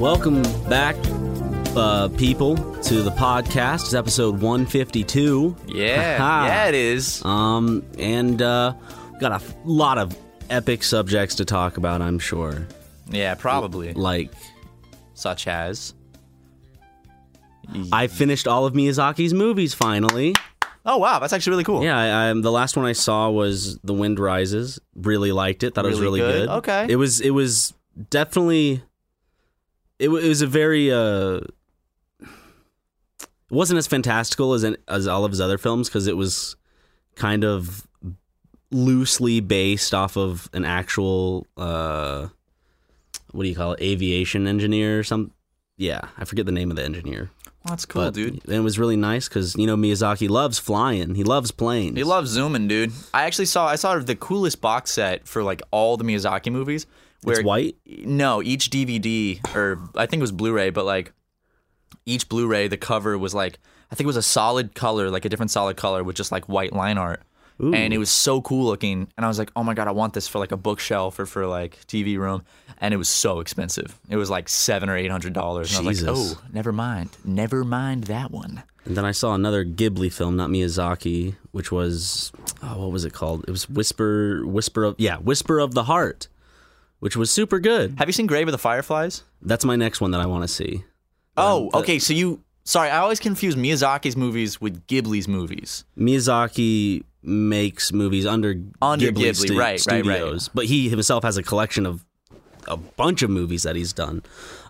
Welcome back, uh, people, to the podcast. It's episode 152. Yeah, yeah, it is. Um, and uh, got a lot of epic subjects to talk about, I'm sure. Yeah, probably. Like, Such as. I finished all of Miyazaki's movies finally. Oh wow, that's actually really cool. Yeah, I, I, the last one I saw was The Wind Rises. Really liked it. Thought it was Really really good? good. Okay. It was. It was definitely. It, it was a very. Uh, it wasn't as fantastical as as all of his other films because it was kind of loosely based off of an actual. Uh, what do you call it? Aviation engineer or some. Yeah, I forget the name of the engineer. Well, that's cool, but dude. It was really nice because you know Miyazaki loves flying. He loves planes. He loves zooming, dude. I actually saw I saw the coolest box set for like all the Miyazaki movies. Where It's white. No, each DVD or I think it was Blu-ray, but like each Blu-ray, the cover was like I think it was a solid color, like a different solid color with just like white line art. And it was so cool looking, and I was like, "Oh my god, I want this for like a bookshelf or for like TV room." And it was so expensive. It was like seven or eight hundred dollars. And I was like. "Oh, never mind, never mind that one." And then I saw another Ghibli film, not Miyazaki, which was oh, what was it called? It was Whisper, Whisper of yeah, Whisper of the Heart, which was super good. Have you seen Grave of the Fireflies? That's my next one that I want to see. Oh, okay. So you sorry, I always confuse Miyazaki's movies with Ghibli's movies. Miyazaki makes movies under Under Ghibli, Ghibli, stu- right, right, right. studios, but he himself has a collection of a bunch of movies that he's done.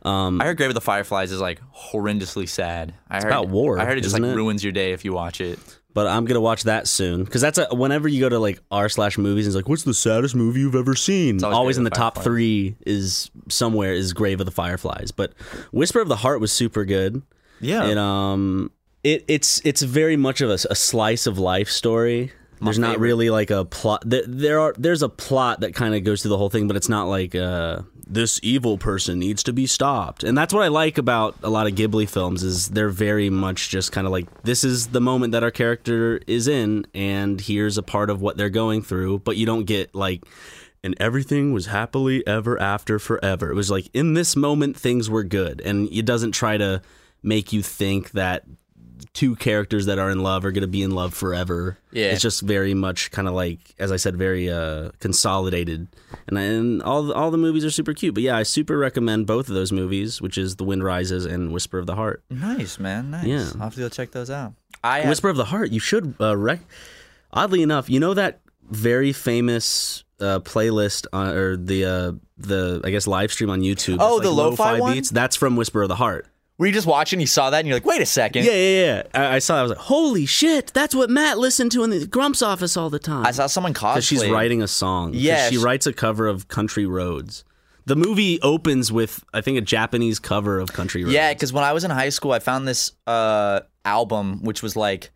Um, I heard Grave of the Fireflies is like horrendously sad. I heard about war, I heard it just like it? ruins your day if you watch it. But I'm gonna watch that soon. Because that's a whenever you go to like r slash movies and it's like what's the saddest movie you've ever seen? Always always, in the the top three is somewhere is grave of the fireflies. But whisper of the heart was super good. Yeah. and um it it's it's very much of a, a slice of life story there's not really like a plot. There, there are there's a plot that kind of goes through the whole thing but it's not like uh this evil person needs to be stopped. And that's what i like about a lot of ghibli films is they're very much just kind of like this is the moment that our character is in and here's a part of what they're going through. But you don't get like and everything was happily ever after forever. It was like in this moment things were good. And it doesn't try to make you think that two characters that are in love are going to be in love forever. Yeah. It's just very much kind of like, as I said, very uh, consolidated. And, and all, the, all the movies are super cute. But yeah, I super recommend both of those movies, which is The Wind Rises and Whisper of the Heart. Nice, man. Nice. Yeah. I'll have to go check those out. I have, Whisper of the Heart, you should uh, rec. Oddly enough, you know that very famous uh, playlist on, or the uh, the I guess live stream on YouTube. Oh, It's the lo-fi one? beats. That's from Whisper of the Heart. Were you just watching? You saw that, and you're like, "Wait a second. Yeah, yeah, yeah. I, I saw. that. I was like, "Holy shit! That's what Matt listened to in the Grumps office all the time." I saw someone cosplay. she's writing a song. Yeah, she she- writes a cover of Country Roads. The movie opens with, I think, a Japanese cover of Country Roads. Yeah, because when I was in high school, I found this uh, album which was like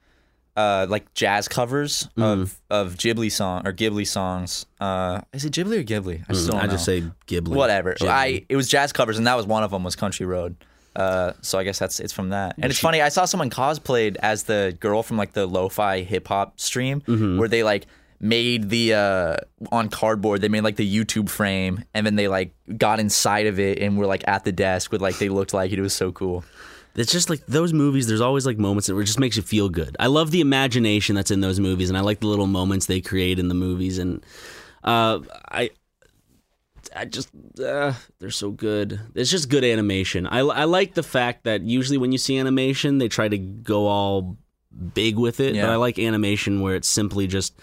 uh, like jazz covers Mm-hmm. of of Ghibli song or Ghibli songs. Uh, is it Ghibli or Ghibli? I Mm, I know. just say Ghibli. whatever. Ghibli. I it was jazz covers, and that was one of them was Country Road. Uh, so I guess that's it's from that. And it's funny. I saw someone cosplayed as the girl from like the lo-fi hip hop stream, Mm-hmm. where they like made the uh on cardboard they made like the youtube frame and then they like got inside of it and were like at the desk with like they looked like it it was so cool it's just like those movies. There's always like moments where it just makes you feel good. I love the imagination that's in those movies, and I like the little moments they create in the movies. And uh, I, I just uh, they're so good. It's just good animation. I I like the fact that usually when you see animation, they try to go all big with it. But I like animation where it's simply just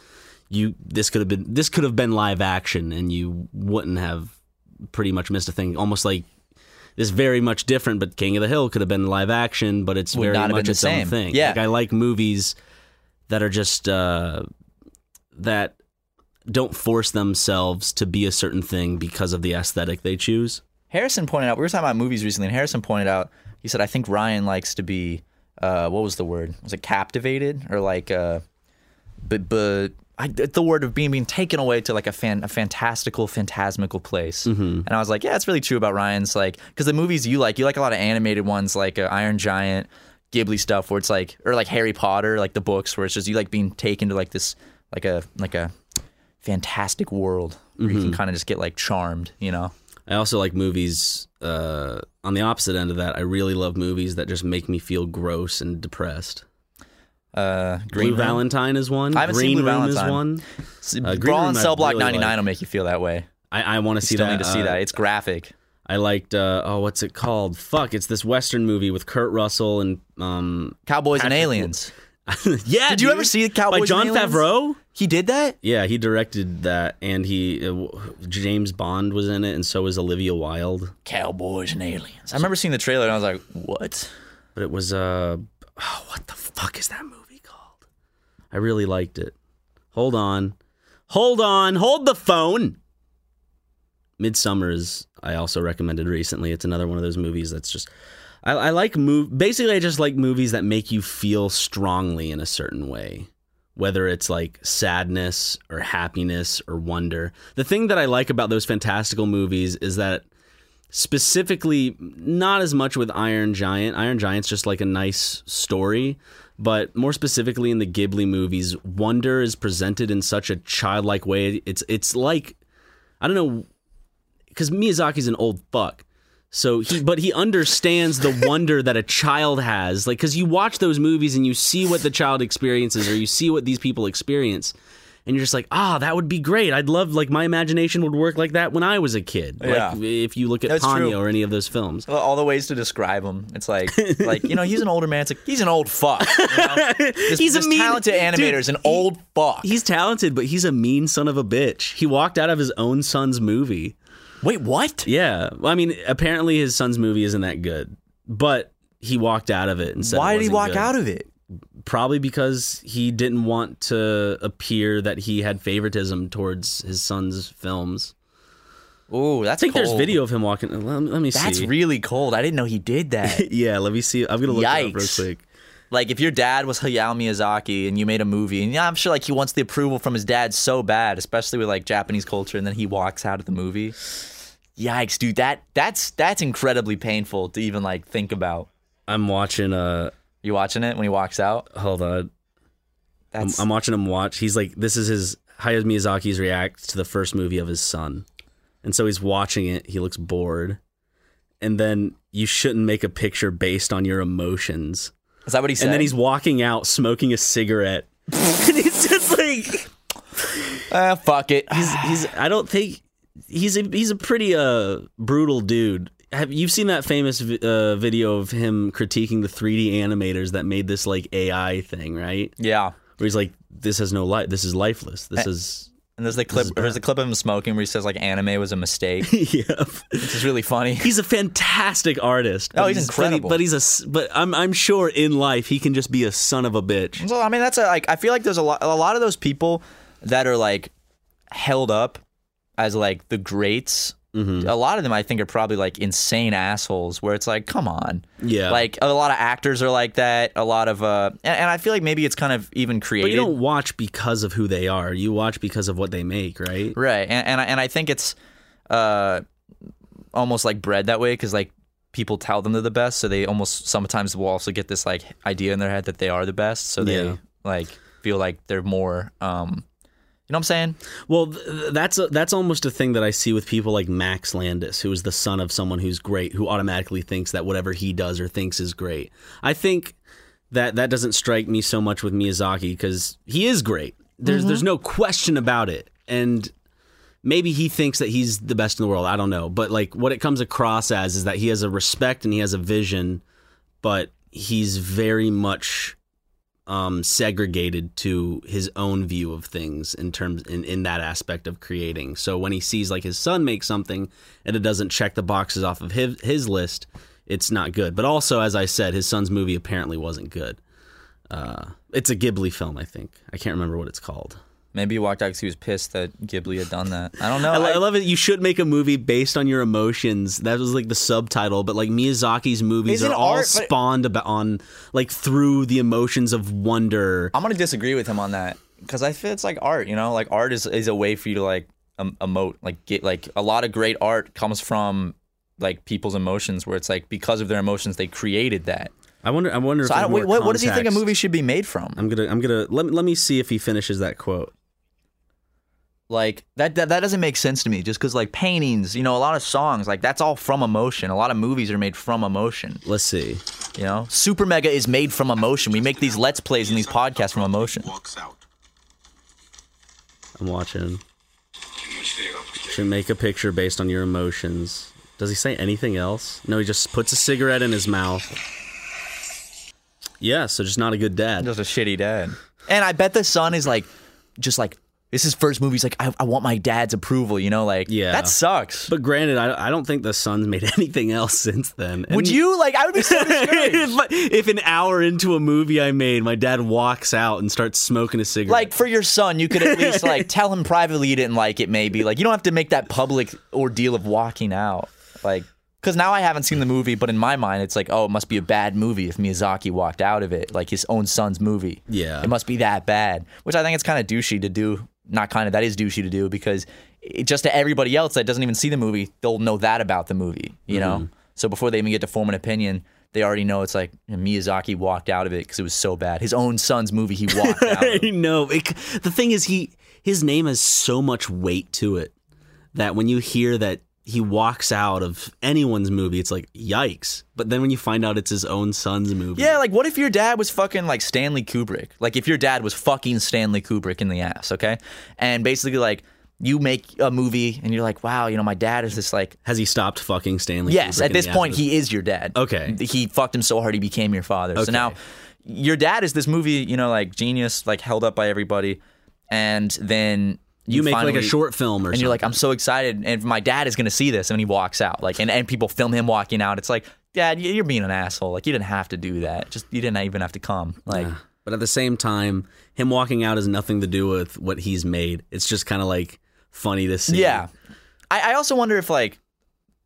you. This could have been this could have been live action, and you wouldn't have pretty much missed a thing. Almost like this very much different, but King of the Hill could have been live action, but it's Would very not much the its same. own thing. Yeah. Like I like movies that are just uh, that don't force themselves to be a certain thing because of the aesthetic they choose. harrison pointed out we were talking about movies recently and harrison pointed out he said i think ryan likes to be uh what was the word? Was it captivated or like uh but but I, the word of being being taken away to like a fan a fantastical phantasmical place. And i was like yeah it's really true about ryan's like because the movies you like you like a lot of animated ones like uh, iron giant ghibli stuff where it's like or like harry potter like the books where it's just you like being taken to like this like a like a fantastic world where you can kind of just get like charmed you know I also like movies. Uh, on the opposite end of that, I really love movies that just make me feel gross and depressed. uh Blue Room. Valentine is one. I haven't Green seen Blue Room Valentine. is one. Uh, Green Brawl in Cell Block really 99 like. will make you feel that way. I, I want to see Still that. need to see Uh, that. It's graphic. I liked. Uh, oh, what's it called? Fuck! It's this Western movie with Kurt Russell and um. Cowboys and Patrick- Aliens. yeah. Did you dude. ever see the Cowboys by John Aliens? Favreau? He did that? Yeah, he directed that, and he uh, James Bond was in it, and so was Olivia Wilde. Cowboys and Aliens. I remember seeing the trailer and I was like, what? But it was uh, oh, what the fuck is that movie called? I really liked it. Hold on, hold on, hold the phone. Midsommar's I also recommended recently. It's another one of those movies that's just I, I like move. Basically, I just like movies that make you feel strongly in a certain way, whether it's like sadness or happiness or wonder. The thing that I like about those fantastical movies is that specifically not as much with Iron Giant. Iron Giant's just like a nice story, but more specifically in the Ghibli movies, wonder is presented in such a childlike way. It's it's like I don't know because Miyazaki's an old fuck. So he, but he understands the wonder that a child has, like because you watch those movies and you see what the child experiences, or you see what these people experience, and you're just like, ah, that would be great. I'd love, like, my imagination would work like that when I was a kid. Yeah. Like if you look at That's Ponyo true. or any of those films. Well, all the ways to describe him. It's like, like you know, he's an older man. It's like he's an old fuck. You know? This, He's a mean- talented animator dude, an he- old fuck. He's talented, but he's a mean son of a bitch. He walked out of his own son's movie. Wait, what? Yeah, well, I mean, apparently his son's movie isn't that good, but he walked out of it and said, Why it did he wasn't walk good. out of it? Probably because he didn't want to appear that he had favoritism towards his son's films. Ooh, that's I think there's cold. video of him walking. Let, let me see. That's really cold. I didn't know he did that. yeah, let me see. I'm gonna look it up real Yikes. quick. Like if your dad was Hayao Miyazaki and you made a movie, and yeah, I'm sure like he wants the approval from his dad so bad, especially with like Japanese culture, and then he walks out of the movie. Yikes, dude! That that's that's incredibly painful to even like think about. I'm watching. Uh, You watching it when he walks out? hold on. I'm, I'm watching him watch. He's like, this is his Hayao Miyazaki's react to the first movie of his son, and so he's watching it. He looks bored, and then you shouldn't make a picture based on your emotions. Is that what he said? And then he's walking out smoking a cigarette, and he's just like, uh, fuck it. he's he's. I don't think he's a he's a pretty uh brutal dude. Have you've seen that famous uh, video of him critiquing the 3D animators that made this like AI thing, right? yeah. Where he's like, "This has no life. This is lifeless. This is." And there's the clip. There's a clip of him smoking where he says like anime was a mistake, yeah. which is really funny. He's a fantastic artist. Oh, but he's but incredible. But, he's a. But I'm I'm sure in life he can just be a son of a bitch. So I mean, that's a, like I feel like there's a lot a lot of those people that are like held up as like the greats. Mm-hmm. A lot of them I think are probably like insane assholes. Where it's like, come on, Yeah. Like a lot of actors are like that. A lot of uh, and, and I feel like maybe it's kind of even creative. But created. you don't watch because of who they are. You watch because of what they make, right? Right, and and I, and I think it's uh almost like bred that way because like people tell them they're the best, so they almost sometimes will also get this like idea in their head that they are the best, so they Yeah. like feel like they're more um you know what I'm saying? Well, th- th- that's a, that's almost a thing that I see with people like Max Landis, who is the son of someone who's great, who automatically thinks that whatever he does or thinks is great. I think that that doesn't strike me so much with Miyazaki because he is great. There's there's mm-hmm. no question about it, and maybe he thinks that he's the best in the world. I don't know, but like what it comes across as is that he has a respect and he has a vision, but he's very much um, segregated to his own view of things in terms in, in that aspect of creating. So when he sees like his son make something and it doesn't check the boxes off of his his list, it's not good. But also, as I said, his son's movie apparently wasn't good. Uh, it's a Ghibli film, I think. I can't remember what it's called. Maybe he walked out because he was pissed that Ghibli had done that. I don't know. I, lo- I- I love it. You should make a movie based on your emotions. That was like the subtitle, but like Miyazaki's movies are all art? Spawned about on like through the emotions of wonder. I'm gonna disagree with him on that because I feel it's like art. You know, like art is is a way for you to like um, emote. Like get like a lot of great art comes from like people's emotions, where it's like because of their emotions they created that. I wonder. I wonder. So if I don't, wait, what, what does he think a movie should be made from? I'm gonna. I'm gonna. Let me. Let me see if he finishes that quote. Like that, that that doesn't make sense to me. Just because like paintings, you know, a lot of songs, like that's all from emotion. A lot of movies are made from emotion. Let's see. You know, Super Mega is made from emotion. We make these let's plays and these podcasts from emotion. walks out. I'm watching. In which they are Should make a picture based on your emotions. Does he say anything else? No, he just puts a cigarette in his mouth. Yeah, so just not a good dad. Just a shitty dad. And I bet the son is like, just like this is his first movie. He's like, I, I want my dad's approval. You know, like Yeah. that sucks. But granted, I, I don't think the son's made anything else since then. would you like? I would be so discouraged. if, if an hour into a movie I made, my dad walks out and starts smoking a cigarette. like for your son, you could at least like tell him privately you didn't like it. Maybe like you don't have to make that public ordeal of walking out. Like, because now I haven't seen the movie, but in my mind, it's like, oh, it must be a bad movie if Miyazaki walked out of it, like his own son's movie. Yeah. it must be that bad. Which I think it's kind of douchey to do. Not kind of that is douchey to do because it, just to everybody else that doesn't even see the movie, they'll know that about the movie. You know, mm-hmm. so before they even get to form an opinion. They already know it's like you know, Miyazaki walked out of it because it was so bad. His own son's movie, he walked out. Of. Know. It, the thing is, he his name has so much weight to it that when you hear that he walks out of anyone's movie, it's like yikes. But then when you find out it's his own son's movie, Yeah, like what if your dad was fucking like Stanley Kubrick? Like if your dad was fucking Stanley Kubrick in the ass, okay? And basically like you make a movie and you're like, wow, you know, my dad is this like has he stopped fucking Stanley? Yes, Kubrick at in this the point he is your dad. Okay. He fucked him so hard he became your father. Okay. So now your dad is this movie, you know, like genius, like held up by everybody. And then you, make like a short film or and something. you're like, I'm so excited, and my dad is gonna see this, and he walks out, like, and, and people film him walking out. It's like, Dad, you're being an asshole. Like, you didn't have to do that. Just you didn't even have to come. Like, But at the same time, him walking out has nothing to do with what he's made. It's just kind of like funny to see. yeah. I, I also wonder if like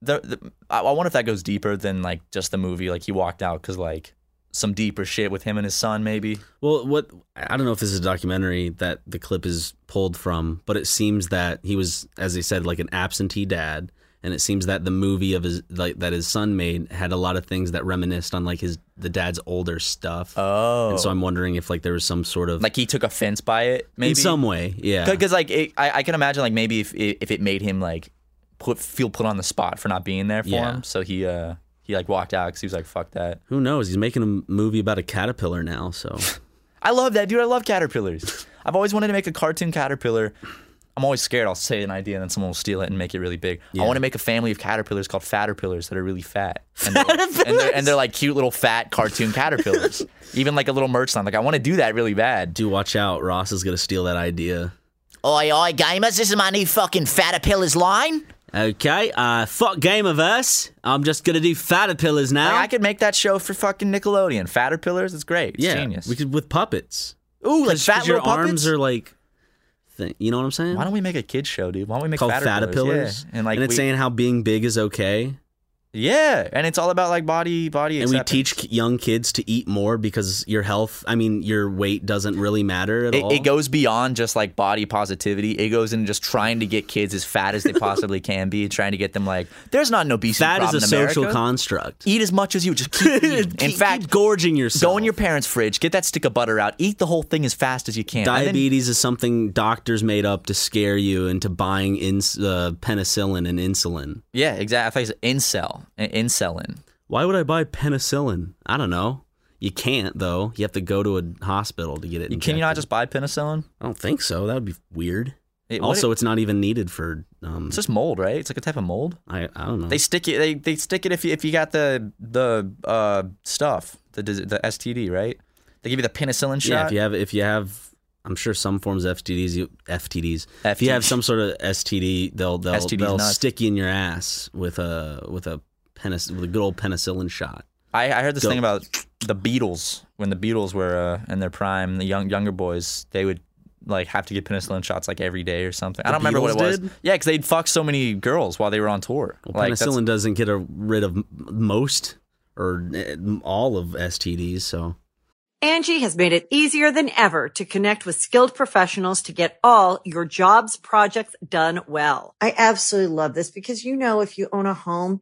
the, the I I wonder if that goes deeper than like just the movie. Like he walked out because like some deeper shit with him and his son, maybe. Well, what I don't know if this is a documentary that the clip is pulled from, but it seems that he was, as they said, like an absentee dad, and it seems that the movie of his like that his son made had a lot of things that reminisced on like his the dad's older stuff. Oh, And so I'm wondering if like there was some sort of like he took offense by it, maybe in some way, yeah. Because like it, I, I can imagine like maybe if if it made him like put feel put on the spot for not being there for Yeah. him, so he uh he like walked out because he was like fuck that. Who knows? He's making a movie about a caterpillar now, so I love that dude. I love caterpillars. I've always wanted to make a cartoon caterpillar. I'm always scared I'll say an idea and then someone will steal it and make it really big. I want to make a family of caterpillars called fatterpillars that are really fat. And they're, and they're, and they're like cute little fat cartoon caterpillars. Even like a little merch line. Like I want to do that really bad. do watch out. Ross is gonna steal that idea. Oi, oi, gamers, this is my new fucking fatterpillars line. Okay, uh, fuck Gameverse. I'm just gonna do Fattapillars now. Like, I could make that show for fucking Nickelodeon. Fatter It's great. It's yeah, genius. we could with puppets. Ooh, like fat 'cause your little puppets. arms are like, thing, you know what I'm saying? Why don't we make a kids show, dude? Why don't we make called Fatter Fattapillars? Yeah. And like and it's we- saying how being big is okay, yeah, and it's all about like body body. and we teach young kids to eat more because your health, I mean, your weight doesn't really matter at It, all. it goes beyond just like body positivity. It goes into just trying to get kids as fat as they possibly can be, trying to get them like, there's not an obesity Fat is a in social construct. Eat as much as you just keep eating. In Keep- fact, keep gorging yourself. go in your parents' fridge, get that stick of butter out, eat the whole thing as fast as you can. And then- Diabetes is something doctors made up to scare you into buying ins- uh, penicillin and insulin. yeah, exactly. I thought you said incel, insulin. Why would I buy penicillin? I don't know. You can't though. You have to go to a hospital to get it. You, can you not just buy penicillin? I don't think so. That would be weird. It- also, it- it's not even needed for. Um, it's just mold, right? It's like a type of mold. I I don't know. They stick it. They, they stick it if you if you got the the uh, stuff the the STD, right? They give you the penicillin shot. yeah, if you have if you have, I'm sure some forms of FTDs. You, FTDs. If you have some sort of STD, they'll they'll STDs they'll nuts. stick you in your ass with a with a penic- with a good old penicillin shot. I, I heard this Go. thing about the Beatles when the Beatles were uh, in their prime. The young younger boys they would like have to get penicillin shots like every day or something. I don't remember what it was. did? Yeah, because they'd fuck so many girls while they were on tour. Well, like that's- penicillin doesn't get a, rid of most or eh, all of STDs. So Angi has made it easier than ever to connect with skilled professionals to get all your jobs projects done well. I absolutely love this because, you know, if you own a home,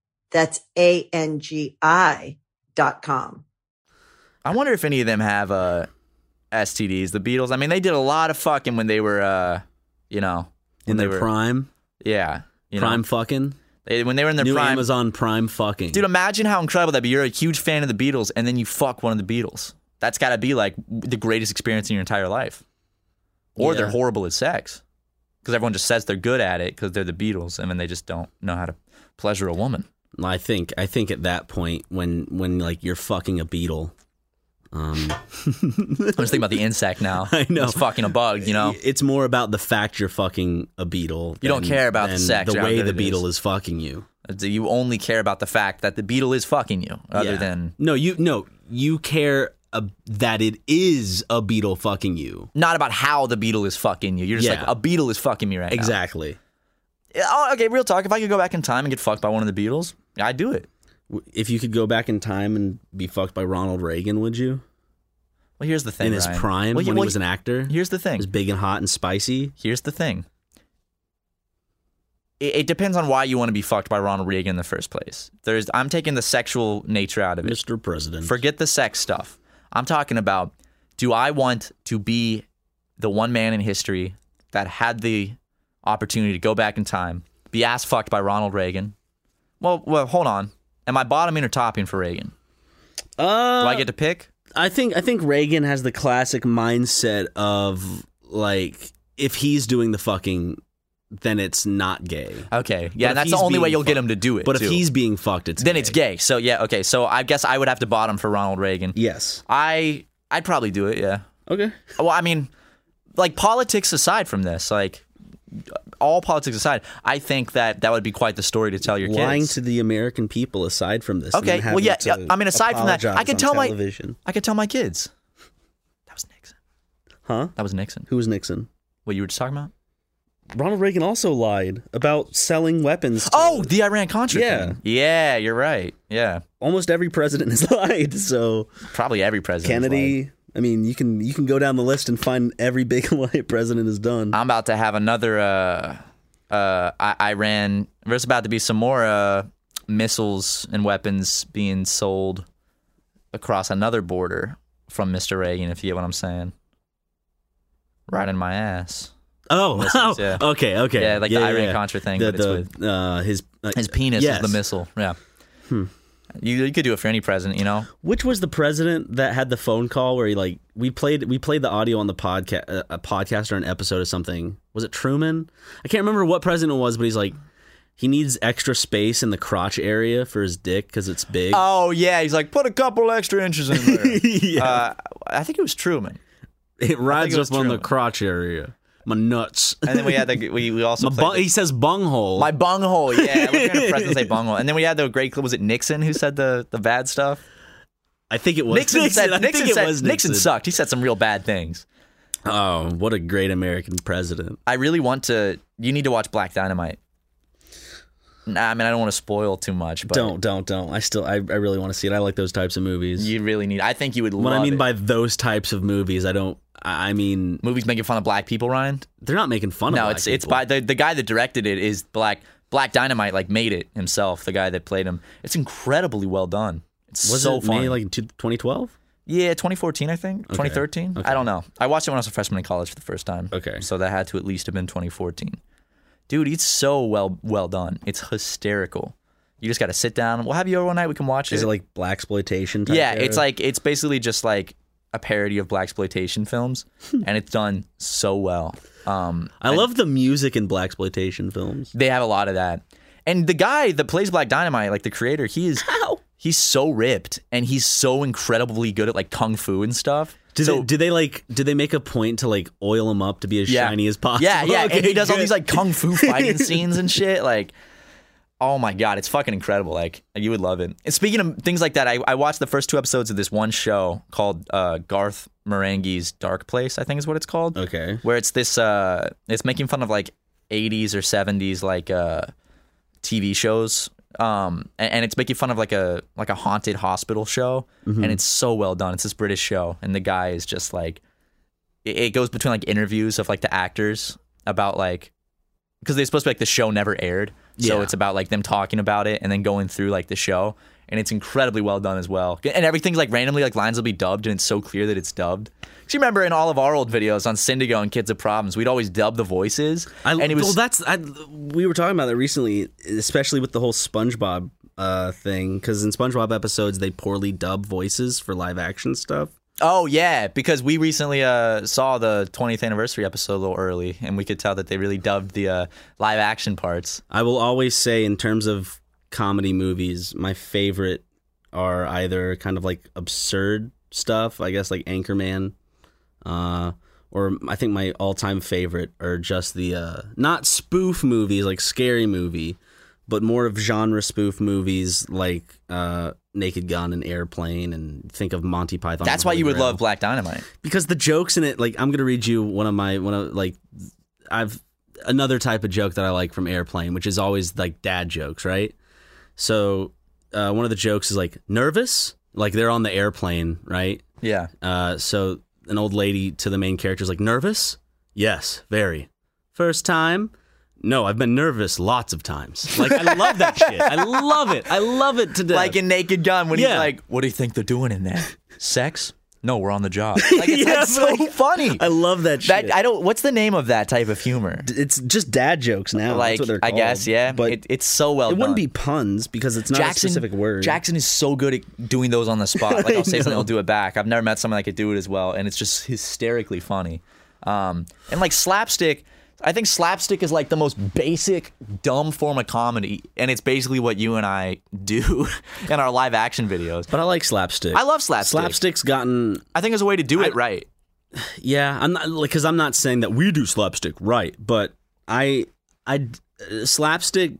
That's A-N-G-I dot com. I wonder if any of them have uh, STDs. The Beatles. I mean, they did a lot of fucking when they were, uh, you know, in their were prime, Yeah, you know, prime fucking, they, when they were in their new prime. Amazon Prime fucking. Dude, imagine how incredible that'd be. You're a huge fan of the Beatles, and then you fuck one of the Beatles. That's got to be like the greatest experience in your entire life. Or they're horrible at sex, because everyone just says they're good at it because they're the Beatles, and then they just don't know how to pleasure a woman. I think I think at that point when when like you're fucking a beetle, um, I'm just thinking about the insect now. I know. it's fucking a bug. You know, it's more about the fact you're fucking a beetle. You don't care about the than sex the way the beetle is. is fucking you. you only care about the fact that the beetle is fucking you, other Yeah. than no, you no, you care uh, that it is a beetle fucking you. not about how the beetle is fucking you. You're just Yeah. like a beetle is fucking me right now. Exactly. Oh, okay, real talk. If I could go back in time and get fucked by one of the Beatles, I'd do it. If you could go back in time and be fucked by Ronald Reagan, would you? Well, here's the thing. in his Ryan. prime Well, when well, he was an actor, Here's the thing. he was big and hot and spicy. Here's the thing. It, it depends on why you want to be fucked by Ronald Reagan in the first place. There's, I'm taking the sexual nature out of it. Mr. President. Forget the sex stuff. I'm talking about do I want to be the one man in history that had the opportunity to go back in time, be ass fucked by Ronald Reagan? Well, well, hold on. Am I bottoming or topping for Reagan? uh, Do I get to pick? I think I think Reagan has the classic mindset of like if he's doing the fucking, then it's not gay. Okay. Yeah, that's the only way you'll get him to do it. But too. if he's being fucked, it's then gay. it's gay. So yeah, okay. So I guess I would have to bottom for Ronald Reagan. Yes. I I'd probably do it. Yeah. Okay. Well, I mean, like politics aside from this, like all politics aside, I think that that would be quite the story to tell your Lying kids. to the American people aside from this. Okay, well, yeah, I mean, aside from that, I on tell my- television. I could tell my kids. That was Nixon. Huh? That was Nixon. Who was Nixon? What you were just talking about? Ronald Reagan also lied about selling weapons. To Oh, the Iran Contra Yeah. thing. Yeah, you're right. Yeah, almost every president has lied. So probably every president. Kennedy. I mean, you can you can go down the list and find every big lie president has done. I'm about to have another uh, uh, Iran. There's about to be some more uh, missiles and weapons being sold across another border from Mr. Reagan. If you get what I'm saying, right in my ass. Oh, Missiles, yeah. okay, okay, Yeah, like the Iran Contra thing, The, but it's with- uh, his uh, His penis yes. Hmm. is the missile. Yeah. You, you could do it for any president, you know. Which was the president that had the phone call where he like we played we played the audio on the podcast uh, a podcast or an episode of something. Was it Truman? I can't remember what president it was, but he's like he needs extra space in the crotch area for his dick because it's big. Oh yeah, he's like put a couple extra inches in there. yeah, uh, I think it was Truman. it rides it up on the crotch area. My nuts. And then we had the we, we also bung, the- he says bunghole. My bunghole, yeah. We're gonna president say bunghole. And then we had the great clip. Was it Nixon who said the, the bad stuff? I think it was Nixon, said I Nixon, think it said was Nixon sucked. He said some real bad things. Oh, what a great American president! I really want to. You need to watch Black Dynamite. Nah, I mean I don't want to spoil too much, but Don't, don't, don't. I still, I, I really want to see it. I like those types of movies. you really need. I think you would. What I mean it. by those types of movies, I don't. I mean, movies making fun of black people, Ryan. they're not making fun of. No, it's it's by the the guy that directed it is black. Black Dynamite like made it himself. The guy that played him. It's incredibly well done. It's Was so it funny. made like in 2012? Yeah, 2014, I think. 2013. I don't know. I watched it when I was a freshman in college for the first time. Okay. So that had to at least have been 2014. Dude, it's so well well done. It's hysterical. You just got to sit down. We'll have you over one night. We can watch Is it like black exploitation? Yeah, era? it's like it's basically just like a parody of black exploitation films, and it's done so well. Um, I love the music in black exploitation films. they have a lot of that. And the guy that plays Black Dynamite, like the creator, he is he's so ripped and he's so incredibly good at like kung fu and stuff. Do so they, do they like? Do they make a point to like oil him up to be as shiny as possible? Yeah, yeah. and he does all these like kung fu fighting scenes and shit. Like, oh my god, it's fucking incredible. Like, you would love it. And speaking of things like that, I, I watched the first two episodes of this one show called uh, Garth Marenghi's Dark Place. I think is what it's called. Okay. Where it's this, uh, it's making fun of like 80s or 70s like uh, TV shows. Um, and, and it's making fun of like a like a haunted hospital show, and it's so well done. It's this British show, and the guy is just like it, it goes between like interviews of like the actors about like because they're supposed to be like the show never aired, so Yeah. it's about like them talking about it and then going through like the show, and it's incredibly well done as well. And everything's like randomly like lines will be dubbed, and it's so clear that it's dubbed. 'Cause you remember in all of our old videos on Syndigo and Kids of Problems, we'd always dub the voices, I, and it was well, that's I, we were talking about that recently, especially with the whole SpongeBob uh, thing. Because in SpongeBob episodes, they poorly dub voices for live action stuff. Oh yeah, because we recently uh, saw the 20th anniversary episode a little early, and we could tell that they really dubbed the uh, live action parts. I will always say, in terms of comedy movies, my favorite are either kind of like absurd stuff, I guess like Anchorman, uh, or I think my all-time favorite are just the uh, not spoof movies like Scary Movie, but more of genre spoof movies like uh, Naked Gun and Airplane, and think of Monty Python. That's why you would Grail love Black Dynamite. because the jokes in it like i'm gonna read you one of my one of like i've another type of joke that i like from airplane which is always like dad jokes right so uh, one of the jokes is like nervous? Like they're on the airplane right? Yeah. uh, so an old lady to the main character is like nervous? Yes very. First time? No i've been nervous lots of times. Like i love that shit. I love it. I love it to death. Like in Naked Gun when he's like, "What do you think they're doing in there? Sex? No, we're on the job." Like it's Yeah, that's so like- funny. i love that shit I don't. What's the name of that type of humor? it's just dad jokes now like That's what they're I guess yeah, but it, it's so well. It wouldn't be puns because it's not Jackson, a specific word. Jackson is so good at doing those on the spot. Like I'll say something, he'll do it back. I've never met someone that could do it as well, and it's just hysterically funny. Um, and like slapstick, I think slapstick is like the most basic dumb form of comedy, and it's basically what you and I do in our live action videos. But I like slapstick. I love slapstick. Slapstick's gotten I think there's a way to do it right. yeah. I'm not like because I'm not saying that we do slapstick right, but I I slapstick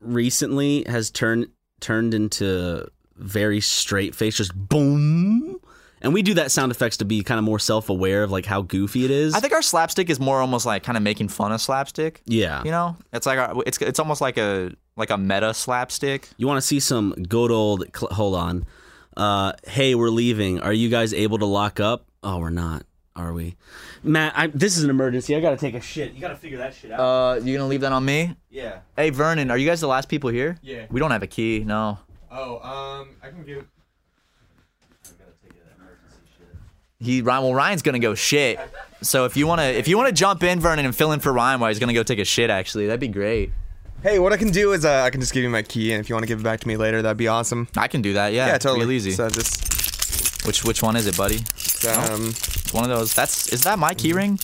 recently has turned turned into very straight face, just boom, And we do that sound effects to be kind of more self aware of like how goofy it is. I think our slapstick is more almost like kind of making fun of slapstick. yeah. You know, it's like our, it's it's almost like a like a meta slapstick. You want to see some good old? Cl- hold on. Uh, hey, we're leaving. Are you guys able to lock up? Oh, we're not. Are we? Matt, I, this is an emergency. I gotta take a shit. You gotta figure that shit out. Uh, you gonna leave that on me? Yeah. Hey, Vernon, are you guys the last people here? Yeah. We don't have a key. No. Oh, um, I can give. He Ryan. Well, Ryan's gonna go shit. So if you wanna if you wanna jump in, Vernon, and fill in for Ryan while he's gonna go take a shit, actually, that'd be great. Hey, what I can do is uh, I can just give you my key, and if you want to give it back to me later, that'd be awesome. I can do that. Yeah. Yeah, totally. Real easy. So just which which one is it, buddy? um, It's one of those. That's is that my key ring?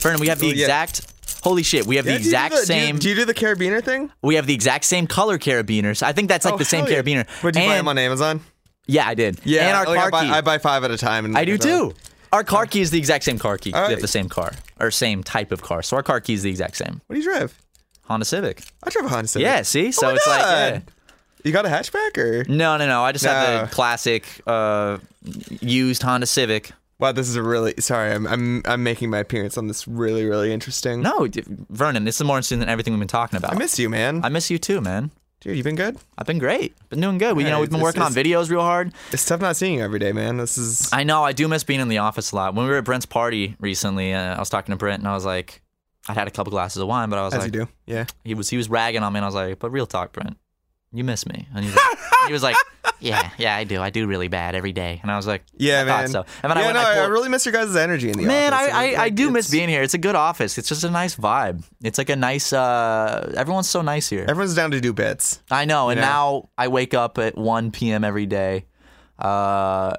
Vernon, we have the Oh, yeah. exact. Holy shit, we have yeah, the do do exact the- do you- same. Do you, do the carabiner thing? we have the exact same color carabiners. I think that's like Oh, the same yeah. carabiner. Would you buy them on Amazon? Yeah, I did. Yeah, and our like, car I, buy, key. I buy five at a time. And I do too. Our car key is the exact same car key. All We have the same car or same type of car. So our car key is the exact same. What do you drive? Honda Civic. I drive a Honda Civic. Yeah, see? So Oh it's like yeah. You got a hatchback or? No, no, no. I just have No. the classic uh, used Honda Civic. Wow, this is a really sorry. I'm I'm I'm making my appearance on this really really interesting. No, Vernon, this is more interesting than everything we've been talking about. I miss you, man. I miss you too, man. Dude, you've been good? I've been great. Been doing good. We, you know, we've been working on videos real hard. It's tough not seeing you every day, man. This is I know. I do miss being in the office a lot. When we were at Brent's party recently, uh, I was talking to Brent and I was like, I had a couple glasses of wine, but I was as like, you do. Yeah. he was he was ragging on me, and I was like, but real talk, Brent, you miss me. And he was like, he was like, yeah, yeah, I do. I do really bad every day. And I was like, Yeah, I man. thought so. And then I went no, I I, really miss your guys' energy in the Man, office. I, I, I Like, do miss being here. It's a good office. It's just a nice vibe. It's like a nice. uh Everyone's so nice here. Everyone's down to do bits. I know. And know? now I wake up at 1 p.m. every day. Uh,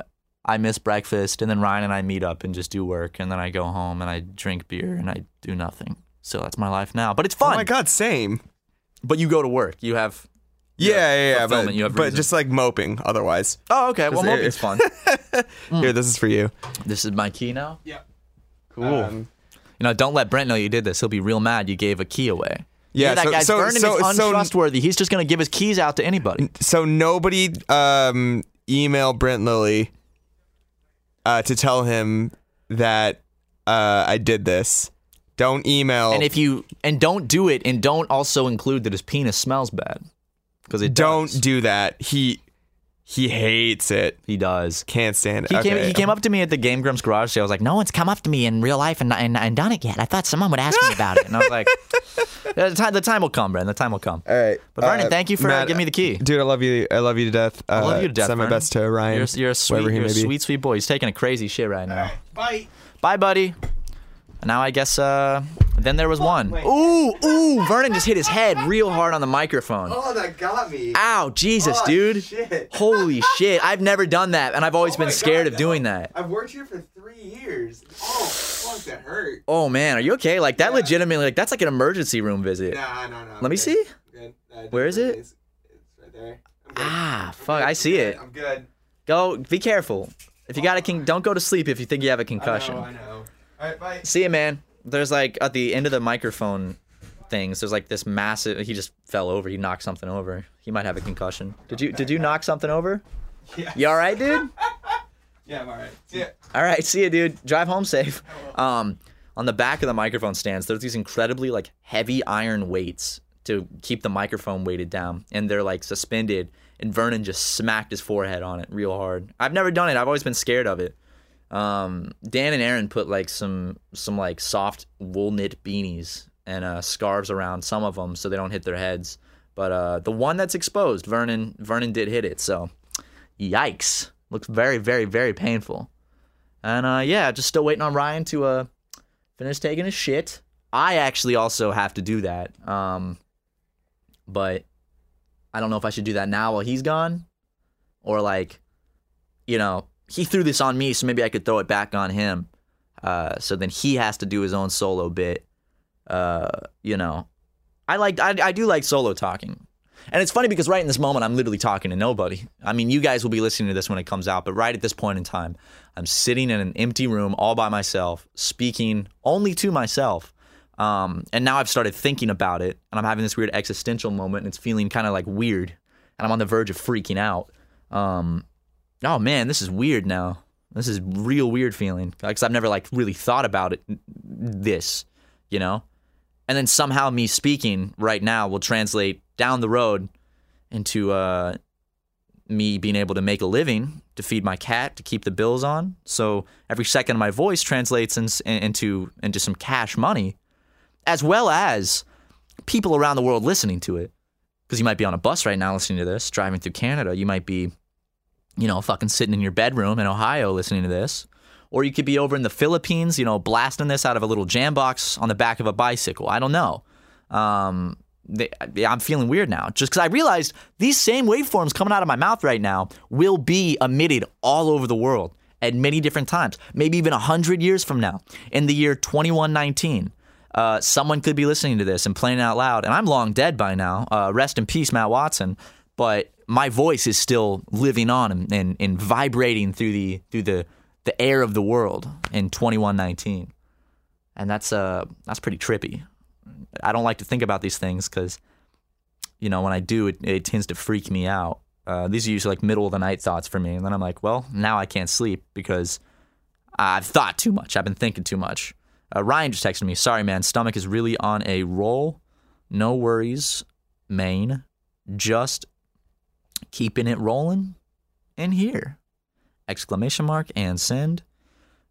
I miss breakfast, and then Ryan and I meet up and just do work, and then I go home and I drink beer and I do nothing. So that's my life now. But it's Oh fun. my god, same. But you go to work. You have. Yeah, yeah, yeah. But, you have but reason. just like moping otherwise. Oh, okay. Well, Just- moping's fun. Here, this is for you. this is my key now. Yeah. Cool. You know, don't let Brent know you did this. He'll be real mad. You gave a key away. Yeah, Hear that so- guy's so- Vernon so- is so- untrustworthy. He's just gonna give his keys out to anybody. so nobody um, email Brent Lalli uh, to tell him that uh, I did this. Don't email. And if you and don't do it, and don't also include that his penis smells bad, because it don't does. do that. He he hates it. He does. Can't stand it. He came. He came up to me at the Game Grumps garage sale. I was like, "No one's come up to me in real life and, and, and done it yet. I thought someone would ask me about it." And I was like, "The time, the time will come, Brent. The time will come." All right. But Vernon, Uh, thank you for Matt, giving me the key. Dude, I love you. I love you to death. Uh, I love you to death. Send my best to Ryan. You're, you're a sweet, you're a sweet, sweet boy. He's taking a crazy shit right now. Bye. Bye, buddy. Now I guess. uh Then there was one. Ooh, ooh! Vernon just hit his head real hard on the microphone. Oh, that got me. Ow, Jesus, Oh, dude. shit. Holy shit. I've never done that, and I've always Oh been scared God, of doing that. I've worked here for three years. Oh, fuck, that hurt. Oh, man. Are you okay? Like, that legitimately, like, that's like an emergency room visit. Nah, no, no. Let me see. Uh, Where is it? It's, it's right there. Ah, I'm fuck. good. I see it. I'm good. Go, be careful. If you got a con- don't go to sleep if you think you have a concussion. I know, I know. All right, bye. See you, man. There's like at the end of the microphone things. There's like this massive. He just fell over. He knocked something over. He might have a concussion. Did you Did you knock something over? Yeah. You all right, dude? Yeah, I'm all right. See ya. All right, see you, dude. Drive home safe. Um, on the back of the microphone stands, there's these incredibly like heavy iron weights to keep the microphone weighted down, and they're like suspended. And Vernon just smacked his forehead on it real hard. I've never done it. I've always been scared of it. Um, Dan and Aaron put like some some like soft wool knit beanies and uh, scarves around some of them so they don't hit their heads. But uh, the one that's exposed, Vernon Vernon did hit it. So, yikes! Looks very very very painful. And uh, yeah, just still waiting on Ryan to uh, finish taking his shit. I actually also have to do that. Um, but I don't know if I should do that now while he's gone, or like, you know, he threw this on me, so maybe I could throw it back on him. Uh, so then he has to do his own solo bit. Uh, you know, I like I, I do like solo talking. And it's funny because right in this moment, I'm literally talking to nobody. I mean, you guys will be listening to this when it comes out, but right at this point in time, I'm sitting in an empty room all by myself, speaking only to myself. Um, and now I've started thinking about it, and I'm having this weird existential moment, and it's feeling kind of like weird, and I'm on the verge of freaking out. Um, oh man, this is weird now. This is real weird feeling because I've never like really thought about it. This, you know, and then somehow me speaking right now will translate down the road into uh, me being able to make a living to feed my cat to keep the bills on. So every second of my voice translates in, into into some cash money, as well as people around the world listening to it. Because you might be on a bus right now listening to this, driving through Canada. You might be, you know, fucking sitting in your bedroom in Ohio listening to this. Or you could be over in the Philippines, you know, blasting this out of a little jam box on the back of a bicycle. I don't know. Um, they, I'm feeling weird now just because I realized these same waveforms coming out of my mouth right now will be emitted all over the world at many different times, maybe even 100 years from now. In the year 2119, uh, someone could be listening to this and playing it out loud. And I'm long dead by now. Uh, rest in peace, Matt Watson. But my voice is still living on and, and, and vibrating through the through the, the air of the world in 2119. And that's uh that's pretty trippy. I don't like to think about these things because, you know, when I do, it, it tends to freak me out. Uh, these are usually like middle of the night thoughts for me. And then I'm like, well, now I can't sleep because I've thought too much. I've been thinking too much. Uh, Ryan just texted me. Sorry, man. Stomach is really on a roll. No worries, Maine. Just keeping it rolling in here. Exclamation mark and send.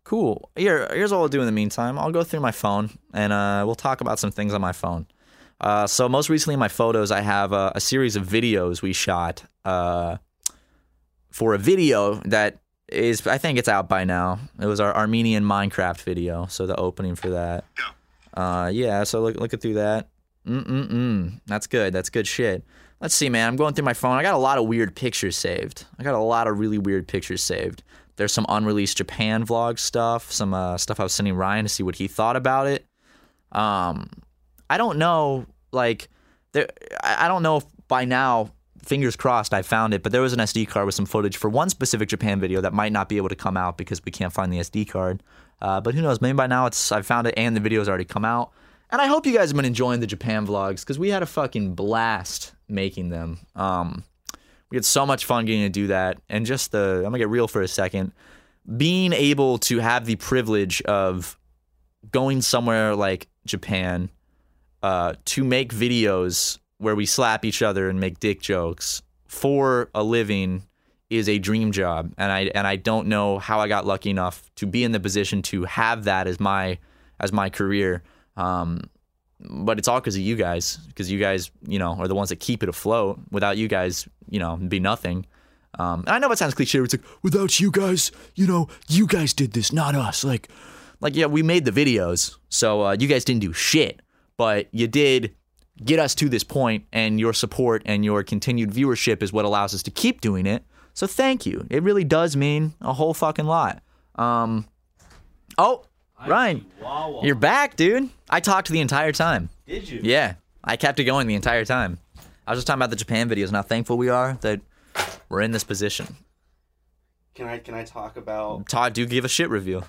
Cool. Here, here's what i'll do in the meantime. I'll go through my phone and uh, we'll talk about some things on my phone. Uh, so most recently in my photos, I have a, a series of videos we shot uh, for a video that is I think it's out by now. It was our Armenian Minecraft video, so the opening for that. Uh, yeah, so look looking through that. Mm mm mm. That's good. That's good shit. Let's see, man. I'm going through my phone. I got a lot of weird pictures saved. I got a lot of really weird pictures saved. There's some unreleased Japan vlog stuff, some uh, stuff I was sending Ryan to see what he thought about it. Um, I don't know, like, there. I don't know if by now fingers crossed I found it, but there was an SD card with some footage for one specific Japan video that might not be able to come out because we can't find the SD card. Uh, but who knows? Maybe by now it's I found it and the video's already come out. And I hope you guys have been enjoying the Japan vlogs because we had a fucking blast making them. Um, we had so much fun getting to do that, and just the I'm gonna get real for a second. Being able to have the privilege of going somewhere like Japan uh, to make videos where we slap each other and make dick jokes for a living is a dream job and I and I don't know how I got lucky enough to be in the position to have that as my as my career um, but it's all because of you guys because you guys you know are the ones that keep it afloat. Without you guys you know be nothing. Um, and I know it sounds cliche it's like without you guys you know you guys did this not us. Like like yeah we made the videos so uh, you guys didn't do shit. But you did get us to this point and your support and your continued viewership is what allows us to keep doing it. So thank you. It really does mean a whole fucking lot. Um oh ryan you're back dude i talked the entire time Did you? yeah i kept it going the entire time i was just talking about the japan videos and how thankful we are that we're in this position Can I can I talk about? todd do give a shit review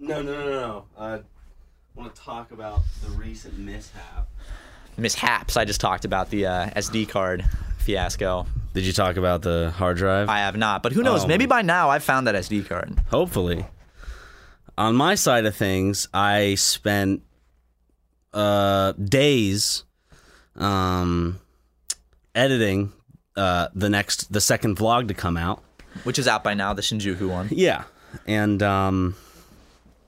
No, no, no, no. no. I want to talk about the recent mishap. mishaps i just talked about the uh, sd card fiasco Did you talk about the hard drive? i have not but who knows Oh maybe my- by now i've found that sd card Hopefully. On my side of things, I spent uh, days um, editing uh, the next, the second vlog to come out. which is out by now the shinjuku one Yeah, and um,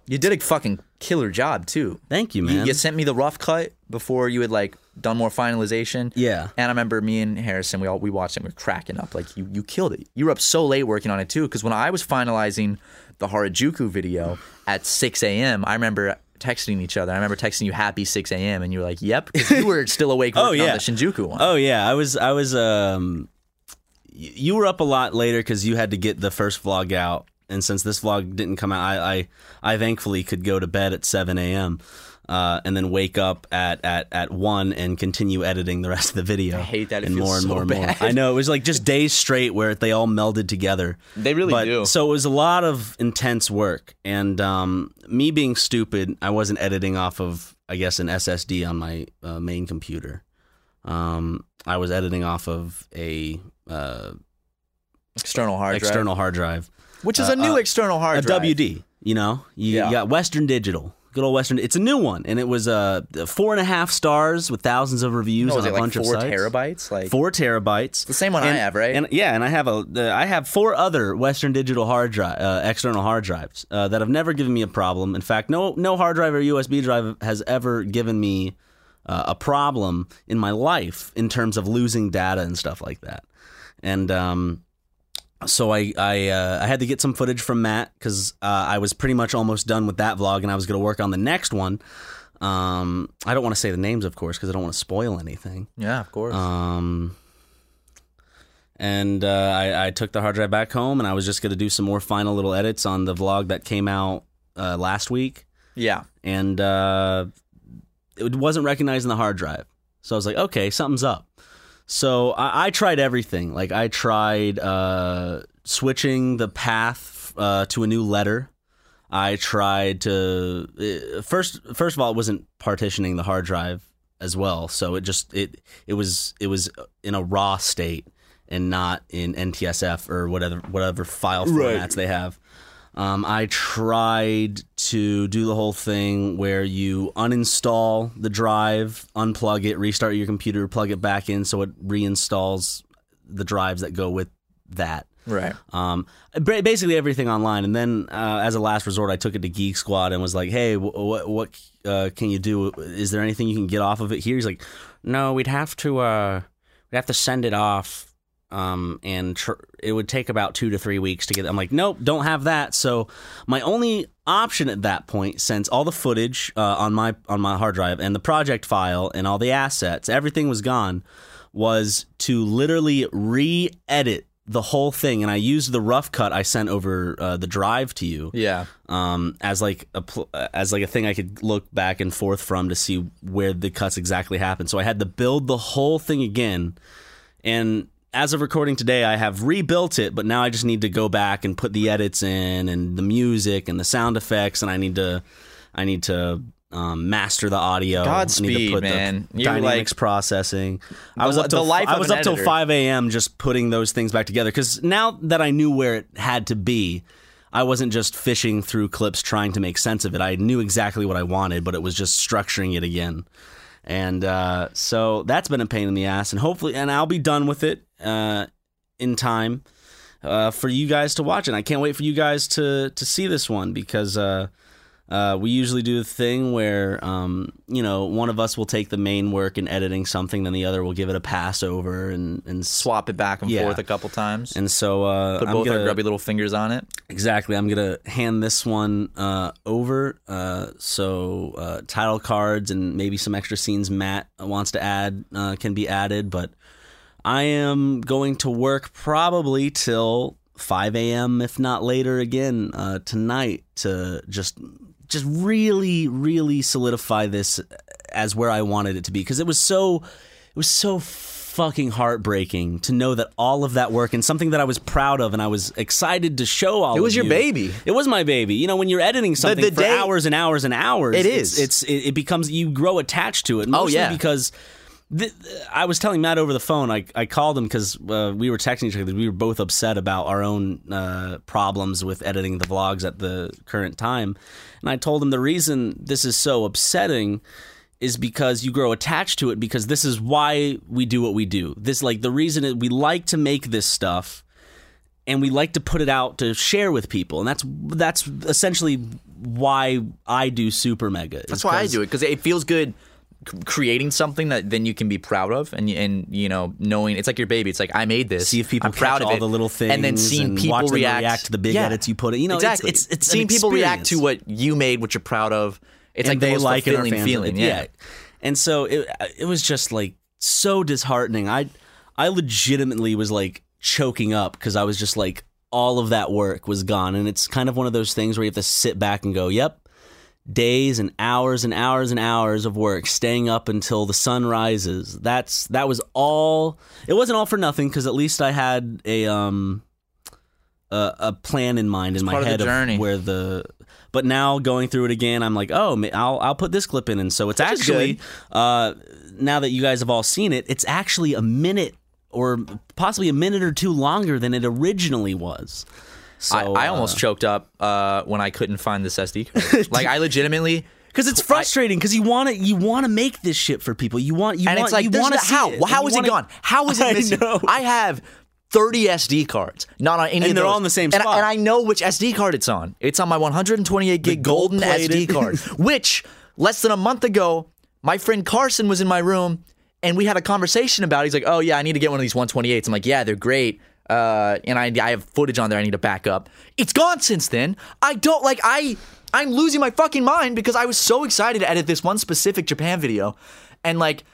you did a fucking killer job too thank you, You, man. you sent me the rough cut before you had like done more finalization. Yeah. And I remember me and Harrison, we all we watched it, and we were cracking up. Like you, you killed it. You were up so late working on it too. Because when I was finalizing the Harajuku video at 6 a.m., I remember texting each other. I remember texting you happy 6 a.m. and you were like, "Yep," because you were still awake Oh, yeah. on the Shinjuku one. Oh yeah, I was I was um you were up a lot later cuz you had to get the first vlog out and since this vlog didn't come out I I, I thankfully could go to bed at 7 a.m. Uh, and then wake up at, at, at one and continue editing the rest of the video. I hate that. It and feels more and so more and more. bad. I know it was like just days straight where they all melded together. They really but, do. So it was a lot of intense work, and um, me being stupid, I wasn't editing off of I guess an SSD on my uh, main computer. Um, I was editing off of a uh, External hard drive. external hard drive, Which is a new external hard a drive. A WD. You know, you, Yeah. you got Western Digital, good old Western. It's a new one, and it was uh, four and a half stars with thousands of reviews No, on a like bunch four of sites. terabytes? Like Four terabytes. the same one I And- have, right? And yeah, and I have a uh, I have four other Western Digital hard drive, uh, external hard drives uh, that have never given me a problem. In fact, no no hard drive or USB drive has ever given me uh, a problem in my life in terms of losing data and stuff like that. And um, so I I, uh, I had to get some footage from Matt because uh, I was pretty much almost done with that vlog, and I was going to work on the next one. Um, I don't want to say the names, of course, because I don't want to spoil anything. yeah, of course. Um, and uh, I, I took the hard drive back home, and I was just going to do some more final little edits on the vlog that came out uh, last week, yeah. and uh, it wasn't recognizing the hard drive. So I was like, okay, something's up. So I, I tried everything. Like I tried uh, switching the path uh, to a new letter. I tried to uh, first. First of all, it wasn't partitioning the hard drive as well. So it just it it was it was in a raw state and not in NTSF or whatever whatever file formats they have. Um, I tried to do the whole thing where you uninstall the drive, unplug it, restart your computer, plug it back in, so it reinstalls the drives that go with that. Right. Um, basically everything online, and then uh, as a last resort, I took it to Geek Squad and was like, "Hey, wh- what what uh, can you do? Is there anything you can get off of it here?" He's like, "No, we'd have to uh, we'd have to send it off." Um, and tr- it would take about two to three weeks to get. I'm like, nope, don't have that. So my only option at that point, since all the footage uh, on my on my hard drive and the project file and all the assets, everything was gone, was to literally re-edit the whole thing. And I used the rough cut I sent over uh, the drive to you Yeah. um, as like a pl- as like a thing I could look back and forth from to see where the cuts exactly happened. So I had to build the whole thing again, and as of recording today, I have rebuilt it. But now I just need to go back and put the edits in and the music and the sound effects, and I need to I need to. Um, master the audio. Godspeed, to put man. The You're dynamics like- processing. I was li- up till the I was up till five a.m. just putting those things back together. Because now that I knew where it had to be, I wasn't just fishing through clips trying to make sense of it. I knew exactly what I wanted, but it was just structuring it again. And uh, so that's been a pain in the ass. And hopefully, and I'll be done with it uh, in time uh, for you guys to watch it. I can't wait for you guys to to see this one because uh, uh, we usually do the thing where um, you know one of us will take the main work in editing something, then the other will give it a pass over and and Swap it back and Yeah. forth a couple times. and so uh, put both gonna, our grubby little fingers on it. Exactly. I'm gonna hand this one uh, over. Uh, so uh, title cards and maybe some extra scenes Matt wants to add uh, can be added. But I am going to work probably till 5 a.m. if not later again uh, tonight to just just really really solidify this as where I wanted it to be because it was so it was so fucking heartbreaking to know that all of that work and something that I was proud of and I was excited to show all It was your you. baby. It was my baby. You know, when you're editing something the for day- hours and hours and hours, It it's- It's, it, it becomes you grow attached to it. Oh, Mostly yeah. because th- I was telling Matt over the phone. I I called him because uh, we were texting each other. We were both upset about our own uh, problems with editing the vlogs at the current time, and I told him the reason this is so upsetting is because you grow attached to it because this is why we do what we do. This like the reason is we like to make this stuff and we like to put it out to share with people and that's that's essentially why I do super mega. That's why I do it because it feels good creating something that then you can be proud of and and you know knowing it's like your baby. It's like I made this. See if people I'm proud catch of all it. the little things and then seeing and people react, react to the big Yeah. edits you put it You know, exactly. it's- it's an seeing people react to what you made, what you're proud of. It's and like they the like it. Feeling. it. yeah. And so it it was just like so disheartening. I I legitimately was like choking up because I was just like all of that work was gone, and it's kind of one of those things where you have to sit back and go, "Yep." Days and hours and hours and hours of work, staying up until the sun rises. That's that was all. It wasn't all for nothing because at least I had a um a, a plan in mind in my of head journey. of where the. But now going through it again, I'm like, oh, I'll I'll put this clip in, and so it's Which actually uh, now that you guys have all seen it, it's actually a minute or possibly a minute or two longer than it originally was. So I, I uh, almost choked up uh, when I couldn't find this SD card. like I legitimately because it's frustrating because you want to you want to make this shit for people. You want you and want it's like you want to how it. How You it gone? How is it I missing? know. I have 30 SD cards, not on any of them. And they're all in the same and, spot. and I know which SD card it's on. It's on my 128 gig golden SD card, which less than a month ago, my friend Carson was in my room and we had a conversation about. it. He's like, "Oh yeah, I need to get one of these 128s." I'm like, "Yeah, they're great." Uh, and I, I have footage on there. I need to back up. It's gone since then. I don't like. I I'm losing my fucking mind because I was so excited to edit this one specific Japan video, and like.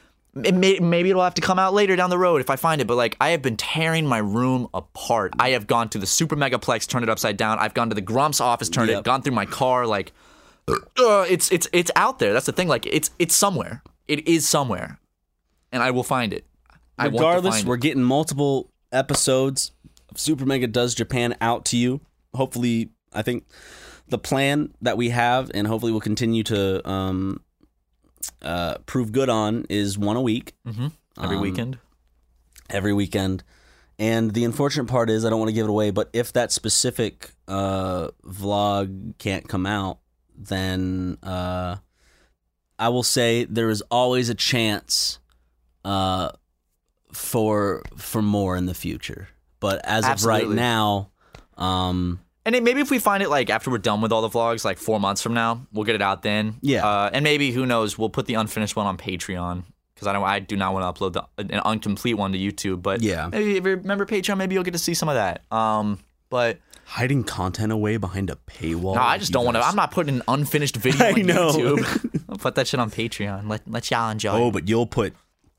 It may, maybe it'll have to come out later down the road if I find it, but like I have been tearing my room apart. I have gone to the Super Megaplex, turned it upside down. I've gone to the Grumps office, turned Yep. it, gone through my car. Like, uh, it's it's it's out there. That's the thing. Like, it's it's somewhere. It is somewhere, and I will find it. I Regardless, find we're it. getting multiple episodes of Super Mega Does Japan out to you. Hopefully, I think the plan that we have, and hopefully we'll continue to um, uh, prove good on, is one a week every um, weekend. every weekend. And the unfortunate part is, I don't want to give it away, but if that specific uh, vlog can't come out, then uh, I will say there is always a chance uh, for for more in the future. But as of right now, um, And it, maybe if we find it like after we're done with all the vlogs, like four months from now, we'll get it out then. Yeah. Uh, and maybe who knows, we'll put the unfinished one on Patreon because I don't. I do not want to upload the, an incomplete one to YouTube. But Yeah. maybe if you remember Patreon, maybe you'll get to see some of that. Um, but hiding content away behind a paywall. no, I just don't want to. I'm not putting an unfinished video I on know. YouTube. I'll put that shit on Patreon. Let let y'all enjoy. Oh, but you'll put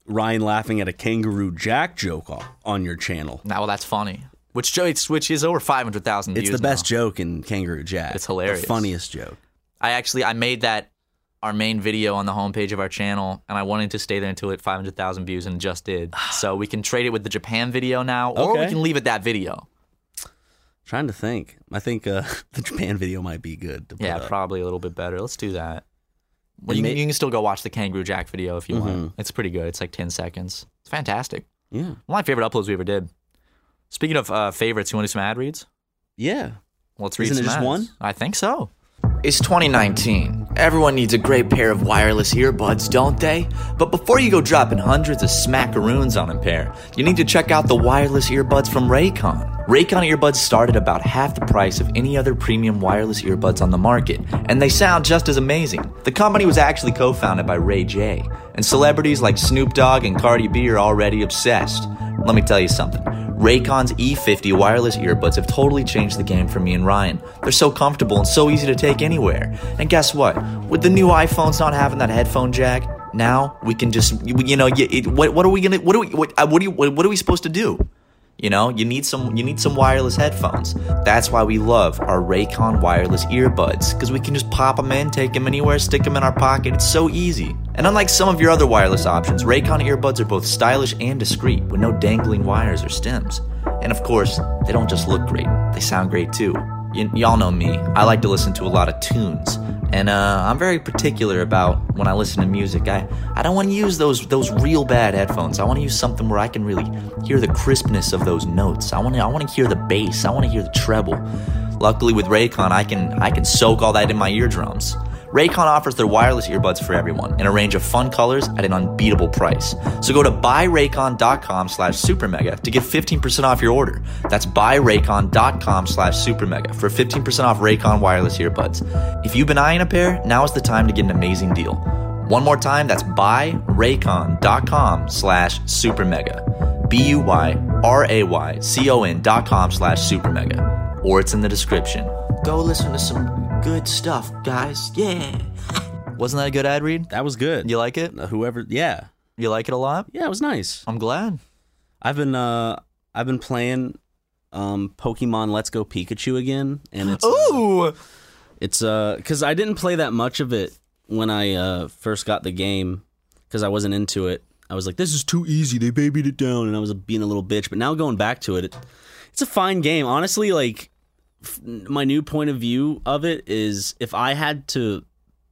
Ryan laughing at a kangaroo Jack joke on, on your channel. Now, well, that's funny. Which jo- it's which is over five hundred thousand. It's the best now. joke in Kangaroo Jack. It's hilarious. The funniest joke. I actually I made that our main video on the homepage of our channel, and I wanted to stay there until it 500,000 views, and just did. So we can trade it with the Japan video now, or we can leave it that video. Trying to think. I think uh, the Japan video might be good. To put Yeah, up. probably a little bit better. Let's do that. Well, you, may- can, you can still go watch the Kangaroo Jack video if you want. Mhm. It's pretty good. It's like 10 seconds. It's fantastic. Yeah. One of my favorite uploads we ever did. Speaking of uh, favorites, you want to do some ad reads? Yeah. Let's read Isn't it just ads. one? I think so. It's 2019. Everyone needs a great pair of wireless earbuds, don't they? But before you go dropping hundreds of smackaroons on a pair, you need to check out the wireless earbuds from Raycon. Raycon earbuds start at about half the price of any other premium wireless earbuds on the market, and they sound just as amazing. The company was actually co founded by Ray J, and celebrities like Snoop Dogg and Cardi B are already obsessed. Let me tell you something. Raycon's E50 wireless earbuds have totally changed the game for me and Ryan. They're so comfortable and so easy to take anywhere. And guess what? With the new iPhones not having that headphone jack, now we can just you know it, what what are we gonna what are we what, uh, what, are you, what, what are we supposed to do? You know, you need some you need some wireless headphones. That's why we love our Raycon wireless earbuds because we can just pop them in, take them anywhere, stick them in our pocket. It's so easy. And unlike some of your other wireless options, Raycon earbuds are both stylish and discreet with no dangling wires or stems. And of course, they don't just look great; they sound great too. Y- y'all know me. I like to listen to a lot of tunes. And uh, I'm very particular about when I listen to music. I, I don't want to use those those real bad headphones. I want to use something where I can really hear the crispness of those notes. I want to I want to hear the bass. I want to hear the treble. Luckily with Raycon, I can I can soak all that in my eardrums. Raycon offers their wireless earbuds for everyone in a range of fun colors at an unbeatable price. So go to buyraycon.com slash supermega to get 15% off your order. That's buyraycon.com slash supermega for 15% off Raycon wireless earbuds. If you've been eyeing a pair, now is the time to get an amazing deal. One more time, that's buyraycon.com slash supermega. B-U-Y-R-A-Y-C-O-N dot com slash supermega. Or it's in the description. Go listen to some good stuff, guys. Yeah. Wasn't that a good ad read? That was good. You like it? Uh, whoever, yeah, You like it a lot? yeah, it was nice. I'm glad. I've been uh, I've been playing um, Pokemon Let's Go Pikachu again, and it's uh, Ooh. it's uh, because I didn't play that much of it when I uh first got the game because I wasn't into it. I was like, this is too easy. They babied it down, and I was being a little bitch. But now going back to it, it it's a fine game. Honestly, like f- my new point of view of it is if I had to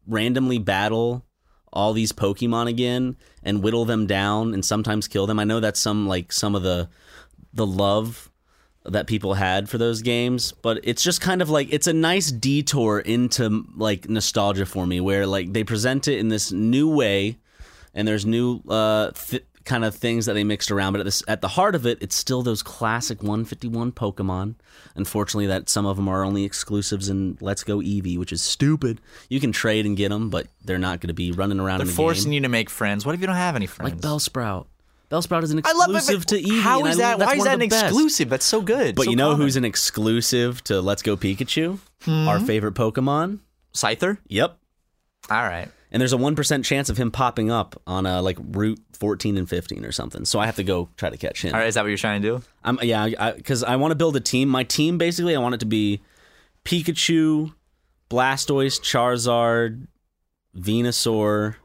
randomly battle all these Pokemon again and whittle them down and sometimes kill them. I know that's some like some of the the love that people had for those games, but it's just kind of like it's a nice detour into like nostalgia for me where like they present it in this new way and there's new uh th- kind of things that they mixed around but at this at the heart of it it's still those classic 151 Pokemon. Unfortunately that some of them are only exclusives in Let's Go Eevee, which is stupid. You can trade and get them, but they're not going to be running around They're in the forcing game. you to make friends. What if you don't have any friends? like Bellsprout. Bellsprout is an I love it. exclusive to Eevee. How is I- that? Why is that an best. exclusive? That's so good. But So you know common. who's an exclusive to Let's Go Pikachu? Hmm? Our favorite Pokemon? Scyther? Yep. All right. And there's a 1% chance of him popping up on uh, like Route 14 and 15 or something. So I have to go try to catch him. All right. Is that what you're trying to do? I'm, yeah, because I, want to build a team. My team, basically, I want it to be Pikachu, Blastoise, Charizard, Venusaur,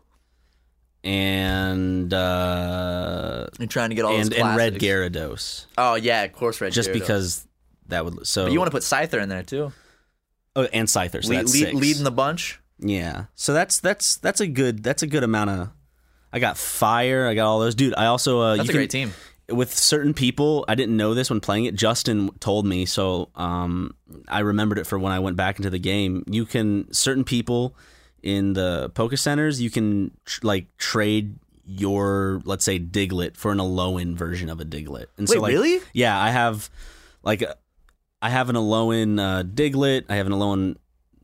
and uh, You're trying to get all and, and Red. Gyarados. Oh yeah, of course, Red. Just Gyarados. because that would so. But you want to put Scyther in there too. oh, and Scyther. So that's lead, leading the bunch. Yeah. So that's that's that's a good that's a good amount of. I got fire. I got all those, dude. I also uh, That's you a can- great team. with certain people. I didn't know this when playing it. Justin told me, so um, I remembered it for when I went back into the game. You can certain people in the Poke Centers. You can tr- like trade your let's say Diglett for an Alolan version of a Diglett. And so Wait, like, really? Yeah, I have like I have an Alolan uh, Diglett. I have an Alolan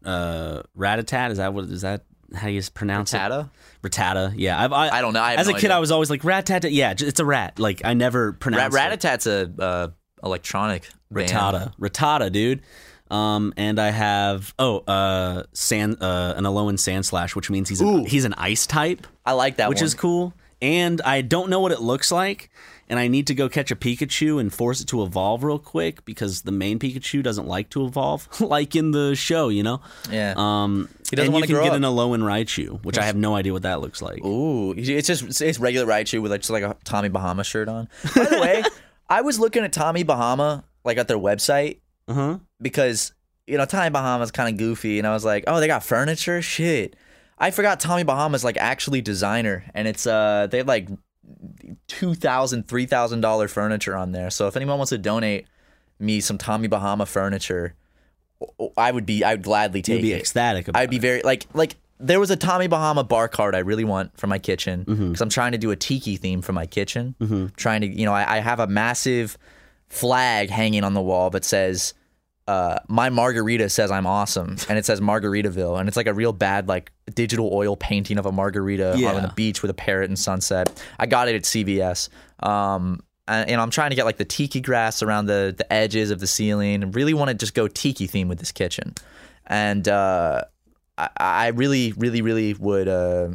uh, Ratatat. Is that what is that how you pronounce it? Tata. Rattata. Yeah, I've, I I don't know. I as a kid, idea. I was always like Rattata. Yeah, it's a rat. Like I never Rat, pronounced it. Ratatat's a uh, electronic band. Rattata. Rattata, dude. Um, and I have oh, uh, sand, uh, an Alolan Sandslash, which means he's Ooh. a, he's an ice type, I like that which one. is cool. And I don't know what it looks like, and I need to go catch a Pikachu and force it to evolve real quick because the main Pikachu doesn't like to evolve, like in the show, you know. Yeah. Um, He doesn't and you wanna can get up. an Alolan Raichu, which I have no idea what that looks like. Ooh, it's just it's- regular Raichu with like just like a Tommy Bahama shirt on. By the way, I was looking at Tommy Bahama like at their website Uh huh. because you know Tommy Bahama's kind of goofy, and I was like, oh, they got furniture, shit. I forgot Tommy Bahama's like actually designer, and it's uh they have like two thousand, three thousand dollar $3,000 furniture on there. So if anyone wants to donate me some Tommy Bahama furniture, I would be I would gladly take You'd be it. ecstatic about I'd be very like like there was a Tommy Bahama bar card I really want for my kitchen because Mm-hmm. I'm trying to do a tiki theme for my kitchen. Trying to you know I, I have a massive flag hanging on the wall that says uh, my margarita says I'm awesome and it says Margaritaville and it's like a real bad like digital oil painting of a margarita Yeah. on the beach with a parrot and sunset. I got it at CVS. Um, and, and I'm trying to get like the tiki grass around the the edges of the ceiling. and Really want to just go tiki theme with this kitchen, and uh, I, I really, really, really would uh,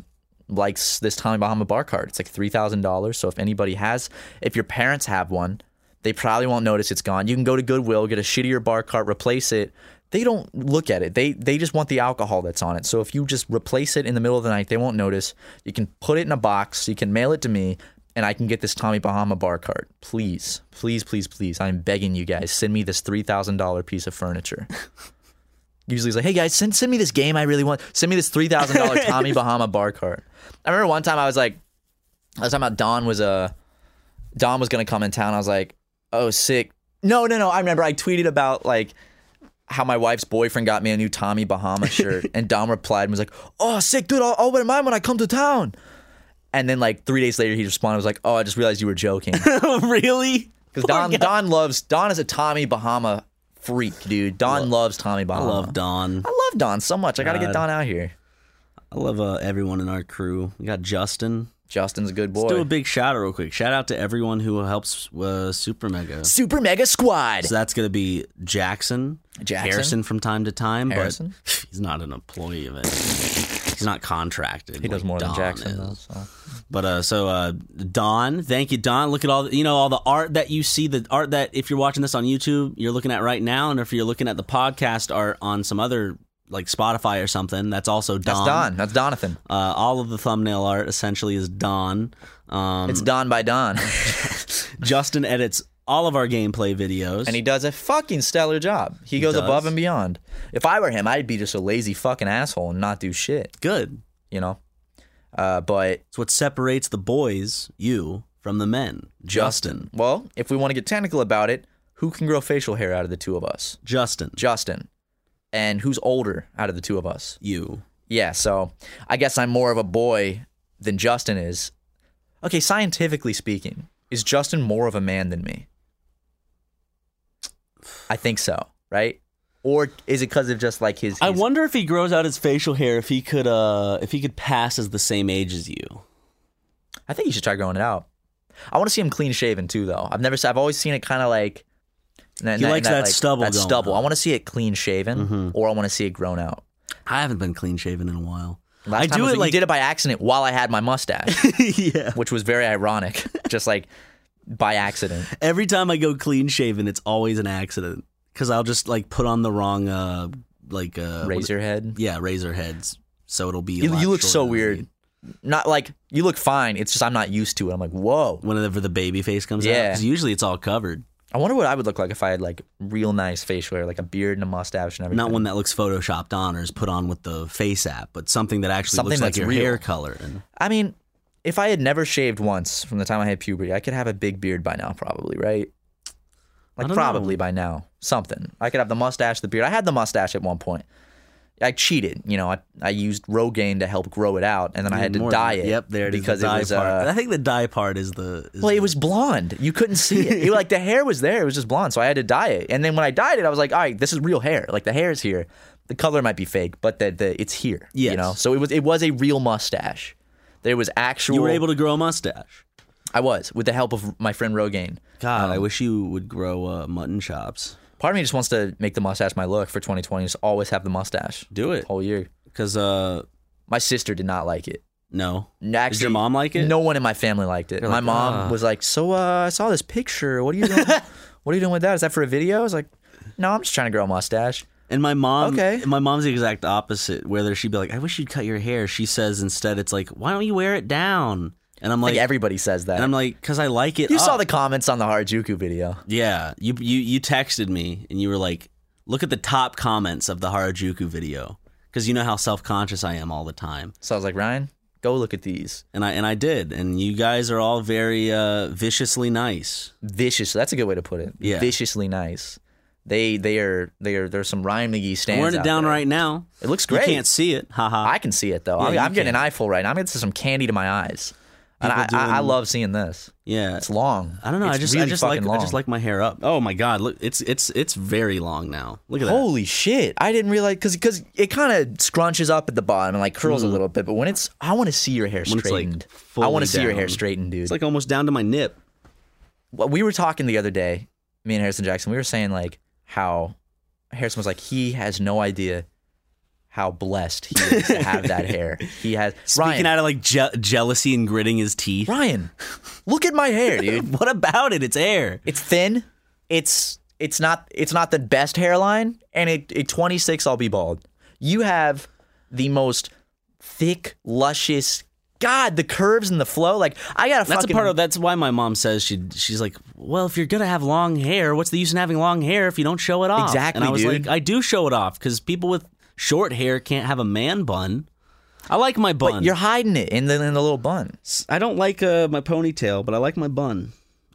like this Tommy Bahama bar card. It's like three thousand dollars. So if anybody has, if your parents have one, they probably won't notice it's gone. You can go to Goodwill, get a shittier bar cart, replace it. They don't look at it. They they just want the alcohol that's on it. So if you just replace it in the middle of the night, they won't notice. You can put it in a box. You can mail it to me, and I can get this Tommy Bahama bar cart. Please, please, please, please. I'm begging you guys. Send me this three thousand dollar piece of furniture. Usually it's like, hey guys, send send me this game I really want. Send me this three thousand dollar Tommy Bahama bar cart. I remember one time I was like, I was talking about Don was uh, Don was gonna come in town. I was like, oh sick. No, no, no. I remember I tweeted about like how my wife's boyfriend got me a new Tommy Bahama shirt, and Don replied and was like, oh sick, dude. I'll, I'll wear mine when I come to town. And then like three days later, he responded was like, oh, I just realized you were joking. really? Because Don Don loves Don is a Tommy Bahama freak, dude. Don loves Tommy Bahama. I love Don. I love Don so much. I got to get Don out here. I love uh, everyone in our crew. We got Justin. Justin's a good boy. Let's do a big shout out real quick. Shout out to everyone who helps uh, Super Mega. Super Mega Squad. So that's going to be Jackson, Jackson? Harrison from time to time, Harrison? but he's not an employee of it. He's not contracted. he does like more than Jackson does. So. But uh, so uh, Don, thank you, Don. Look at all the, you know all the art that you see. The art that if you're watching this on YouTube, you're looking at right now, and if you're looking at the podcast art on some other like Spotify or something, that's also Don. That's Don. That's Donathan. Uh, all of the thumbnail art essentially is Don. Um, It's Don by Don. Justin edits all of our gameplay videos. and he does a fucking stellar job. He, goes does. above and beyond. If I were him, I'd be just a lazy fucking asshole and not do shit, good. you know? Uh, but It's what separates the boys, you, from the men. Justin. well, if we want to get technical about it, who can grow facial hair out of the two of us? Justin. Justin. And who's older out of the two of us? you. Yeah, so I guess I'm more of a boy than Justin is. Okay, scientifically speaking, is Justin more of a man than me? I think so, right? Or is it because of just like his? I wonder if he grows out his facial hair if he could uh if he could pass as the same age as you. I think you should try growing it out. I want to see him clean shaven too, though. I've never. I've always seen it kind of like. He likes that stubble That stubble. on. I want to see it clean shaven, or I want to see it grown out. I haven't been clean shaven in a while. Last I time do it you like did it by accident while I had my mustache, yeah. which was very ironic. just like by accident. Every time I go clean shaven, it's always an accident because I'll just like put on the wrong uh like uh Razor head. yeah, razor heads. So it'll be. a You, you look so weird. Not like you look fine. It's just I'm not used to it. I'm like, whoa. Whenever the baby face comes out, Yeah. 'cause usually it's all covered. I wonder what I would look like if I had like real nice facial hair, like a beard and a mustache and everything. Not one that looks photoshopped on or is put on with the face app, but something that actually Something looks like that's your real. hair color. And I mean, if I had never shaved once from the time I had puberty, I could have a big beard by now, probably, right? Like don't probably know. by now, something. I could have the mustache, the beard. I had the mustache at one point. I cheated, you know. I, I used Rogaine to help grow it out, and then I had to dye it. Yep, there it is. because the it was. part. Uh, I think the dye part is the. Is well, it was blonde. You couldn't see it. It- like the hair was there. It was just blonde. So I had to dye it. And then when I dyed it, I was like, all right, this is real hair. Like the hair is here. The color might be fake, but the, the it's here. You know. So it was it was a real mustache. There was actual. You were able to grow a mustache. I was with the help of my friend Rogaine. God, Um, I wish you would grow uh, mutton chops. Part of me just wants to make the mustache my look for 2020. Just always have the mustache Do it, whole year. because uh, My sister did not like it. no. Actually, Did your mom like it? No one in my family liked it. You're my like, mom "Ah." was like, "So, uh, I saw this picture. What are you doing? what are you doing with that? Is that for a video?" I was like, "No, I'm just trying to grow a mustache." And my mom, Okay. my mom's the exact opposite. Whether she'd be like, "I wish you'd cut your hair," she says instead, "It's like, why don't you wear it down?" And I'm Like everybody says that. and I'm like, because I like it. you saw the comments on the Harajuku video. yeah. You you you texted me and you were like, look at the top comments of the Harajuku video because you know how self conscious I am all the time. So I was like, Ryan, go look at these. And I and I did, and you guys are all very uh, viciously nice. Vicious. That's a good way to put it. Yeah. Viciously nice. They they are they are there's some Ryan Magee stands. wearing it down there. right now. It looks You great. can't see it. Haha. I can see it though. Yeah, I'm, I'm getting an eyeful right now. I'm getting some candy to my eyes, and I, People I, I love seeing this. yeah. It's long. I don't know. It's I just I just like fucking I just like my hair up. Oh my god, look, it's it's it's very long now. Look at that. Holy shit! I didn't realize because because it kind of scrunches up at the bottom and like curls a little bit. But when it's, I want to see your hair Mm. It's, like, straightened. I want to see your hair straightened, dude. It's like almost down to my nip. Well, we were talking the other day, me and Harrison Jackson. We were saying like how Harrison was like he has no idea how blessed he is to have that hair. He has Speaking Ryan. out of like je- jealousy and gritting his teeth. Ryan, look at my hair, dude. What about it? It's hair. It's thin. It's it's not it's not the best hairline, and at, at 26 I'll be bald. You have the most thick, luscious. God, the curves and the flow. Like I got a That's fucking. a part of. That's why my mom says she. She's like, well, if you're gonna have long hair, what's the use in having long hair if you don't show it off? Exactly, And I was dude. like, I do show it off because people with short hair can't have a man bun. I like my bun. But you're hiding it in the in the little bun. I don't like uh, my ponytail, but I like my bun.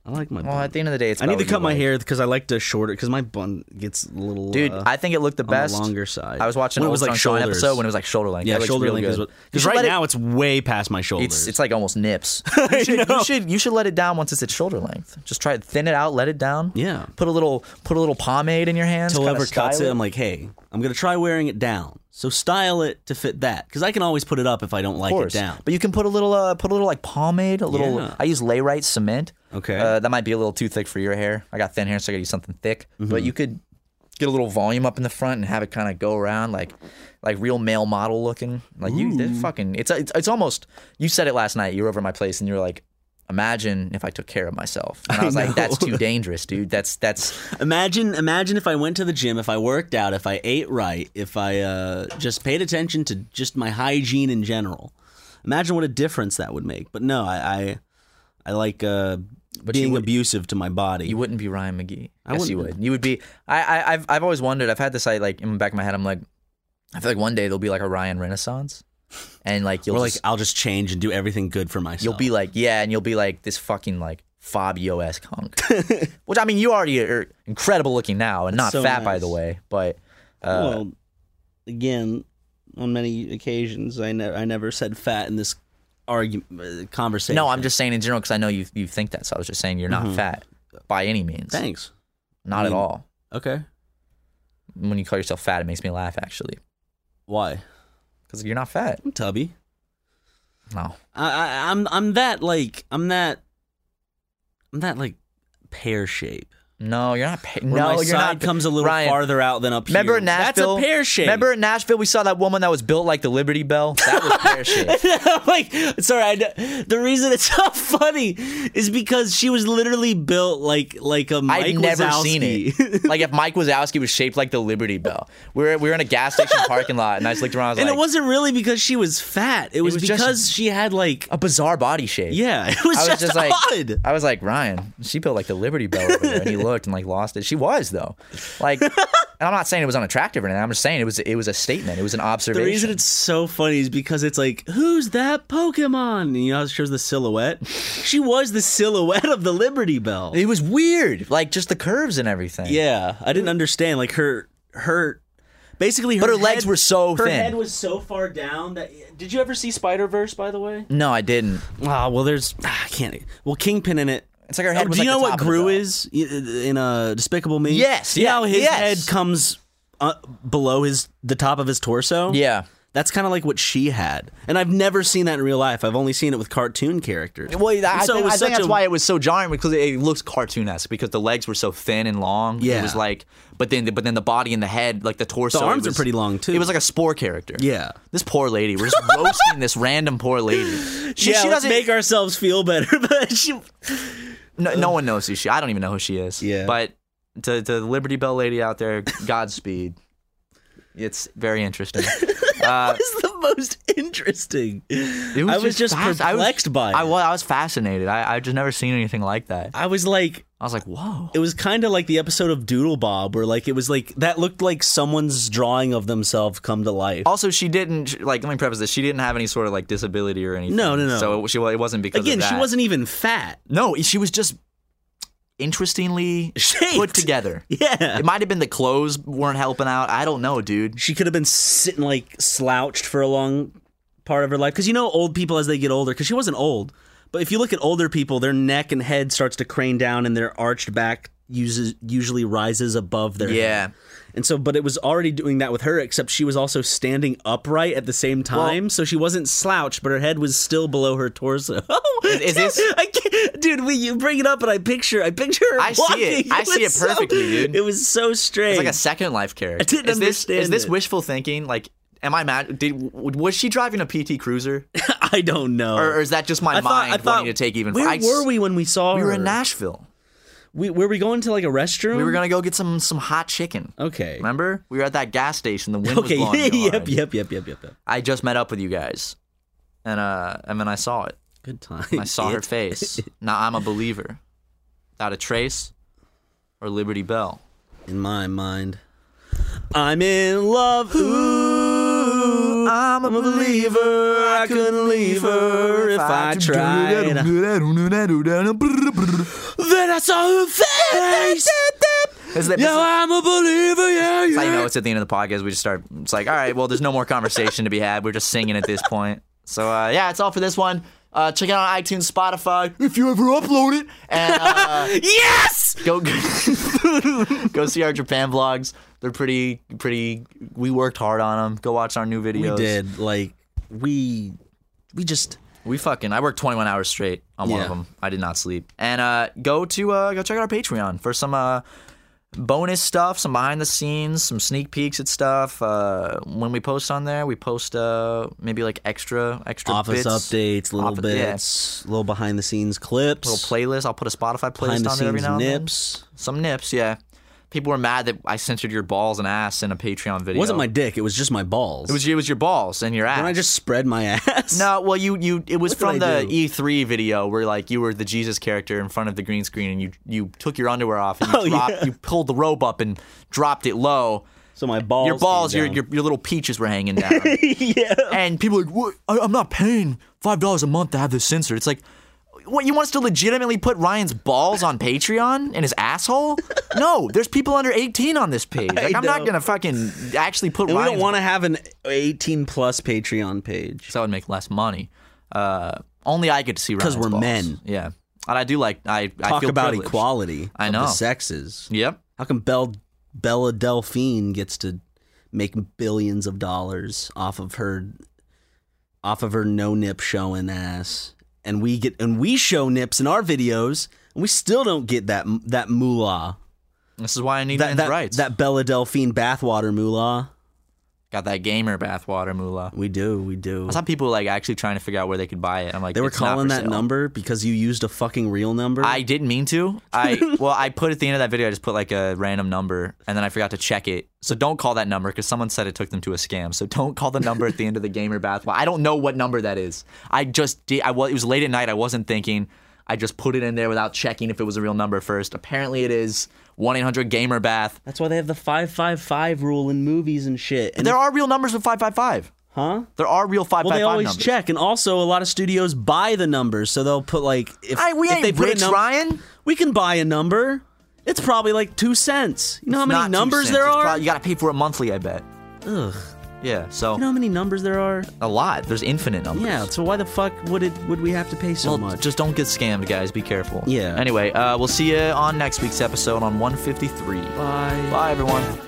I like my Well, bun. at the end of the day, it's I need to cut my like. hair because I like to shorter because my bun gets a little. Dude, uh, I think it looked the on best. the longer side. I was watching when it was like Sean episode when it was like shoulder length. yeah, shoulder really length is good. what. You Because right let it- now it's way past my shoulders. It's it's like almost nips. You should, you should you should let it down once it's at shoulder length. Just try it, thin it out, let it down. Yeah. Put a little put a little pomade in your hands. Till whoever cuts it, I'm like, hey, I'm gonna try wearing it down. So style it to fit that, because I can always put it up if I don't like it down. But you can put a little uh, put a little like pomade, a little. Yeah. I use layrite cement. Okay. Uh, that might be a little too thick for your hair. I got thin hair, so I got to use something thick. Mm-hmm. But you could get a little volume up in the front and have it kind of go around like like real male model looking. Like you, fucking. It's, it's it's almost. You said it last night. You were over at my place and you were like. Imagine if I took care of myself. And I was like, that's too dangerous, dude. That's that's Imagine, imagine if I went to the gym, if I worked out, if I ate right, if I uh, just paid attention to just my hygiene in general. Imagine what a difference that would make. But no, I, I, I like uh, But being would- abusive to my body. You wouldn't be Ryan Magee. I yes, you wouldn't. You would be. I, I, I've, I've always wondered. I've had this. I like in the back of my head. I'm like, I feel like one day there'll be like a Ryan Renaissance, and like you'll Or like just- I'll just change and do everything good for myself. you'll be like yeah, and you'll be like this fucking like Fabio esque hunk. Which I mean, you already are incredible looking now and not so fat by the way, but uh, well, again, on many occasions, I never I never said fat in this argument uh, conversation. no, I'm just saying in general because I know you you think that. So I was just saying you're not fat by any means. thanks. Not at Mm. all. Okay, When you call yourself fat, it makes me laugh actually why? because you're not fat. I'm tubby. No. I, I I'm I'm that like I'm that I'm that like pear shape. No, you're not. Pa- no, my you're side not. comes a little Ryan, farther out than up Remember here. in Nashville? That's a pear shape. Remember in Nashville, we saw that woman that was built like the Liberty Bell. That was pear shape. like, sorry, I, the reason it's so funny is because she was literally built like like a Mike I've never Wazowski. seen it. Like if Mike Wazowski was shaped like the Liberty Bell. We were we were in a gas station parking lot, and I just looked around. I was and like, it wasn't really because she was fat. It was, was just- because she had like a bizarre body shape. yeah, it was, I was just, just like, odd. I was like, Ryan, she built like the Liberty Bell over there, and he looked and like lost it. She was though, like, and I'm not saying it was unattractive or anything. I'm just saying it was it was a statement. It was an observation. The reason it's so funny is because it's like, who's that Pokemon? And you know, it shows the silhouette. she was the silhouette of the Liberty Bell. it was weird, like just the curves and everything. Yeah, I didn't understand. Like her, her, basically, her But her legs were so her thin. head was so far down that. Did you ever see Spider Verse? By the way. No, I didn't. Ah, well, there's ah, I can't. Well, Kingpin in it. It's like her head Oh, was do you like know what Gru is in a Despicable Me? Yes, know yeah, how his yes. head comes uh, below his the top of his torso. Yeah. That's kind of like what she had, and I've never seen that in real life. I've only seen it with cartoon characters. Well, I, so think, I think that's a- why it was so jarring because it, looks cartoon-esque because the legs were so thin and long. Yeah. it was like, but then but then the body and the head, like the torso, The arms it are pretty long, too. It was like a spore character. Yeah. this poor lady. We're just roasting this random poor lady. She, yeah, she doesn't make ourselves feel better. But she, No, no one knows who she. I don't even know who she is. Yeah. but to, to the Liberty Bell lady out there, Godspeed. It's very interesting. Uh, was the most interesting. it I was just fas- I was- perplexed by it. I was, I was fascinated. I I just never seen anything like that. I was like, I was like, whoa. it was kind of like the episode of DoodleBob, where like it was like that looked like someone's drawing of themselves come to life. Also, she didn't like. Let me preface this: she didn't have any sort of like disability or anything. No, no, no. So it, she it wasn't because Again, she wasn't even fat. No, she was just interestingly Shaped. put together. Yeah. It might have been the clothes weren't helping out. I don't know, dude. She could have been sitting like slouched for a long part of her life. Because you know, old people as they get older, because she wasn't old, but if you look at older people, their neck and head starts to crane down and their arched back uses usually rises above their Yeah. head. And so, but it was already doing that with her, except she was also standing upright at the same time. so she wasn't slouched, but her head was still below her torso. Oh, is- is this- I can't, dude? When you bring it up, and I picture, I picture her I see it. walking. I see it perfectly, so- dude. It was so strange. It's like a second life character. I didn't is this, understand Is this wishful thinking? Like, am I mad? Did was she driving a PT Cruiser, I don't know. or, or is that just my I thought, mind I thought, wanting to take even? Where I, were we when we saw We her? were in Nashville. We, were we going to like a restroom? We were gonna go get some some hot chicken. Okay. Remember? We were at that gas station. The wind Okay. was blowing. real yep. Yep. Yep. Yep. Yep. Yep. I just met up with you guys, and uh, and then I saw it. Good time. I saw her face. now I'm a believer. Without a trace, or Liberty Bell. In my mind, I'm in love. Ooh, I'm a believer. I couldn't leave her if I tried. Then I saw her face. Now I'm a believer. Yeah, That's how you know it's at the end of the podcast. We just start. It's like, all right, well, there's no more conversation to be had. We're just singing at this point. So uh, yeah, it's all for this one. Uh, check it out on iTunes, Spotify, if you ever upload it, and uh, Yes. go go see our Japan vlogs. They're pretty pretty. We worked hard on them. Go watch our new videos. We did. Like we, we just. We fucking. I worked 21 hours straight on one of them. I did not sleep. And uh, go to uh, go check out our Patreon for some uh, bonus stuff, some behind the scenes, some sneak peeks at stuff. Uh, when we post on there, we post uh, maybe like extra extra office bits, updates, little Office- yeah. bits, little behind the scenes clips, little playlist. I'll put a Spotify behind playlist the on there every now and then. nips. Some nips, yeah. People were mad that I censored your balls and ass in a Patreon video. It wasn't my dick. It was just my balls. It was it was your balls and your ass. When I just spread my ass. No, well, you you it was What from the? E3 video where like you were the Jesus character in front of the green screen and you you took your underwear off and you Oh, dropped yeah. you pulled the rope up and dropped it low So my balls. your balls, your, your your little peaches were hanging down. yeah. and people are like, what? I, I'm not paying five dollars a month to have this censored. It's like, what? You want us to legitimately put Ryan's balls on Patreon and his asshole? No, there's people under 18 on this page. Like, I'm not gonna fucking actually put And we don't want to have an 18 plus Patreon page. so I would make less money. Uh, only I get to see 'Cause Ryan's balls. because we're balls. men. Yeah, and I do like I I Talk feel about privileged. equality. I of know. the sexes. Yep. How come Belle, Bella Delphine gets to make billions of dollars off of her, off of her no nip showing ass, and we get and we show nips in our videos, and we still don't get that that moolah. This is why I need That men's that, rights. that Bella Delphine bathwater moolah. Got that gamer bathwater moolah. We do, we do. I saw people like actually trying to figure out where they could buy it. I'm like, They were "It's not calling that sale." number because you used a fucking real number. I didn't mean to. I well, I put at the end of that video, I just put like a random number, and then I forgot to check it. So don't call that number because someone said it took them to a scam. So don't call the number at the end of the gamer bathwater. I don't know what number that is. I just did. I was. It was late at night. I wasn't thinking. I just put it in there without checking if it was a real number first. Apparently, it is one eight hundred gamer bath. That's why they have the five five five rule in movies and shit. And There are real numbers with five five five. huh? There are real five Well, five they always numbers. check, and also a lot of studios buy the numbers, so they'll put like if, I, we if ain't they put rich, a num- Ryan. we can buy a number. It's probably like two cents. You know how It's many numbers there It's are? probably- you got to pay for it monthly. I bet. Ugh. Yeah. So You know how many numbers there are? a lot. There's infinite numbers. Yeah. So why the fuck would it would we have to pay so well, much? just don't get scammed, guys. Be careful. Yeah. Anyway, uh, we'll see you on next week's episode on 153. Bye. Bye, everyone.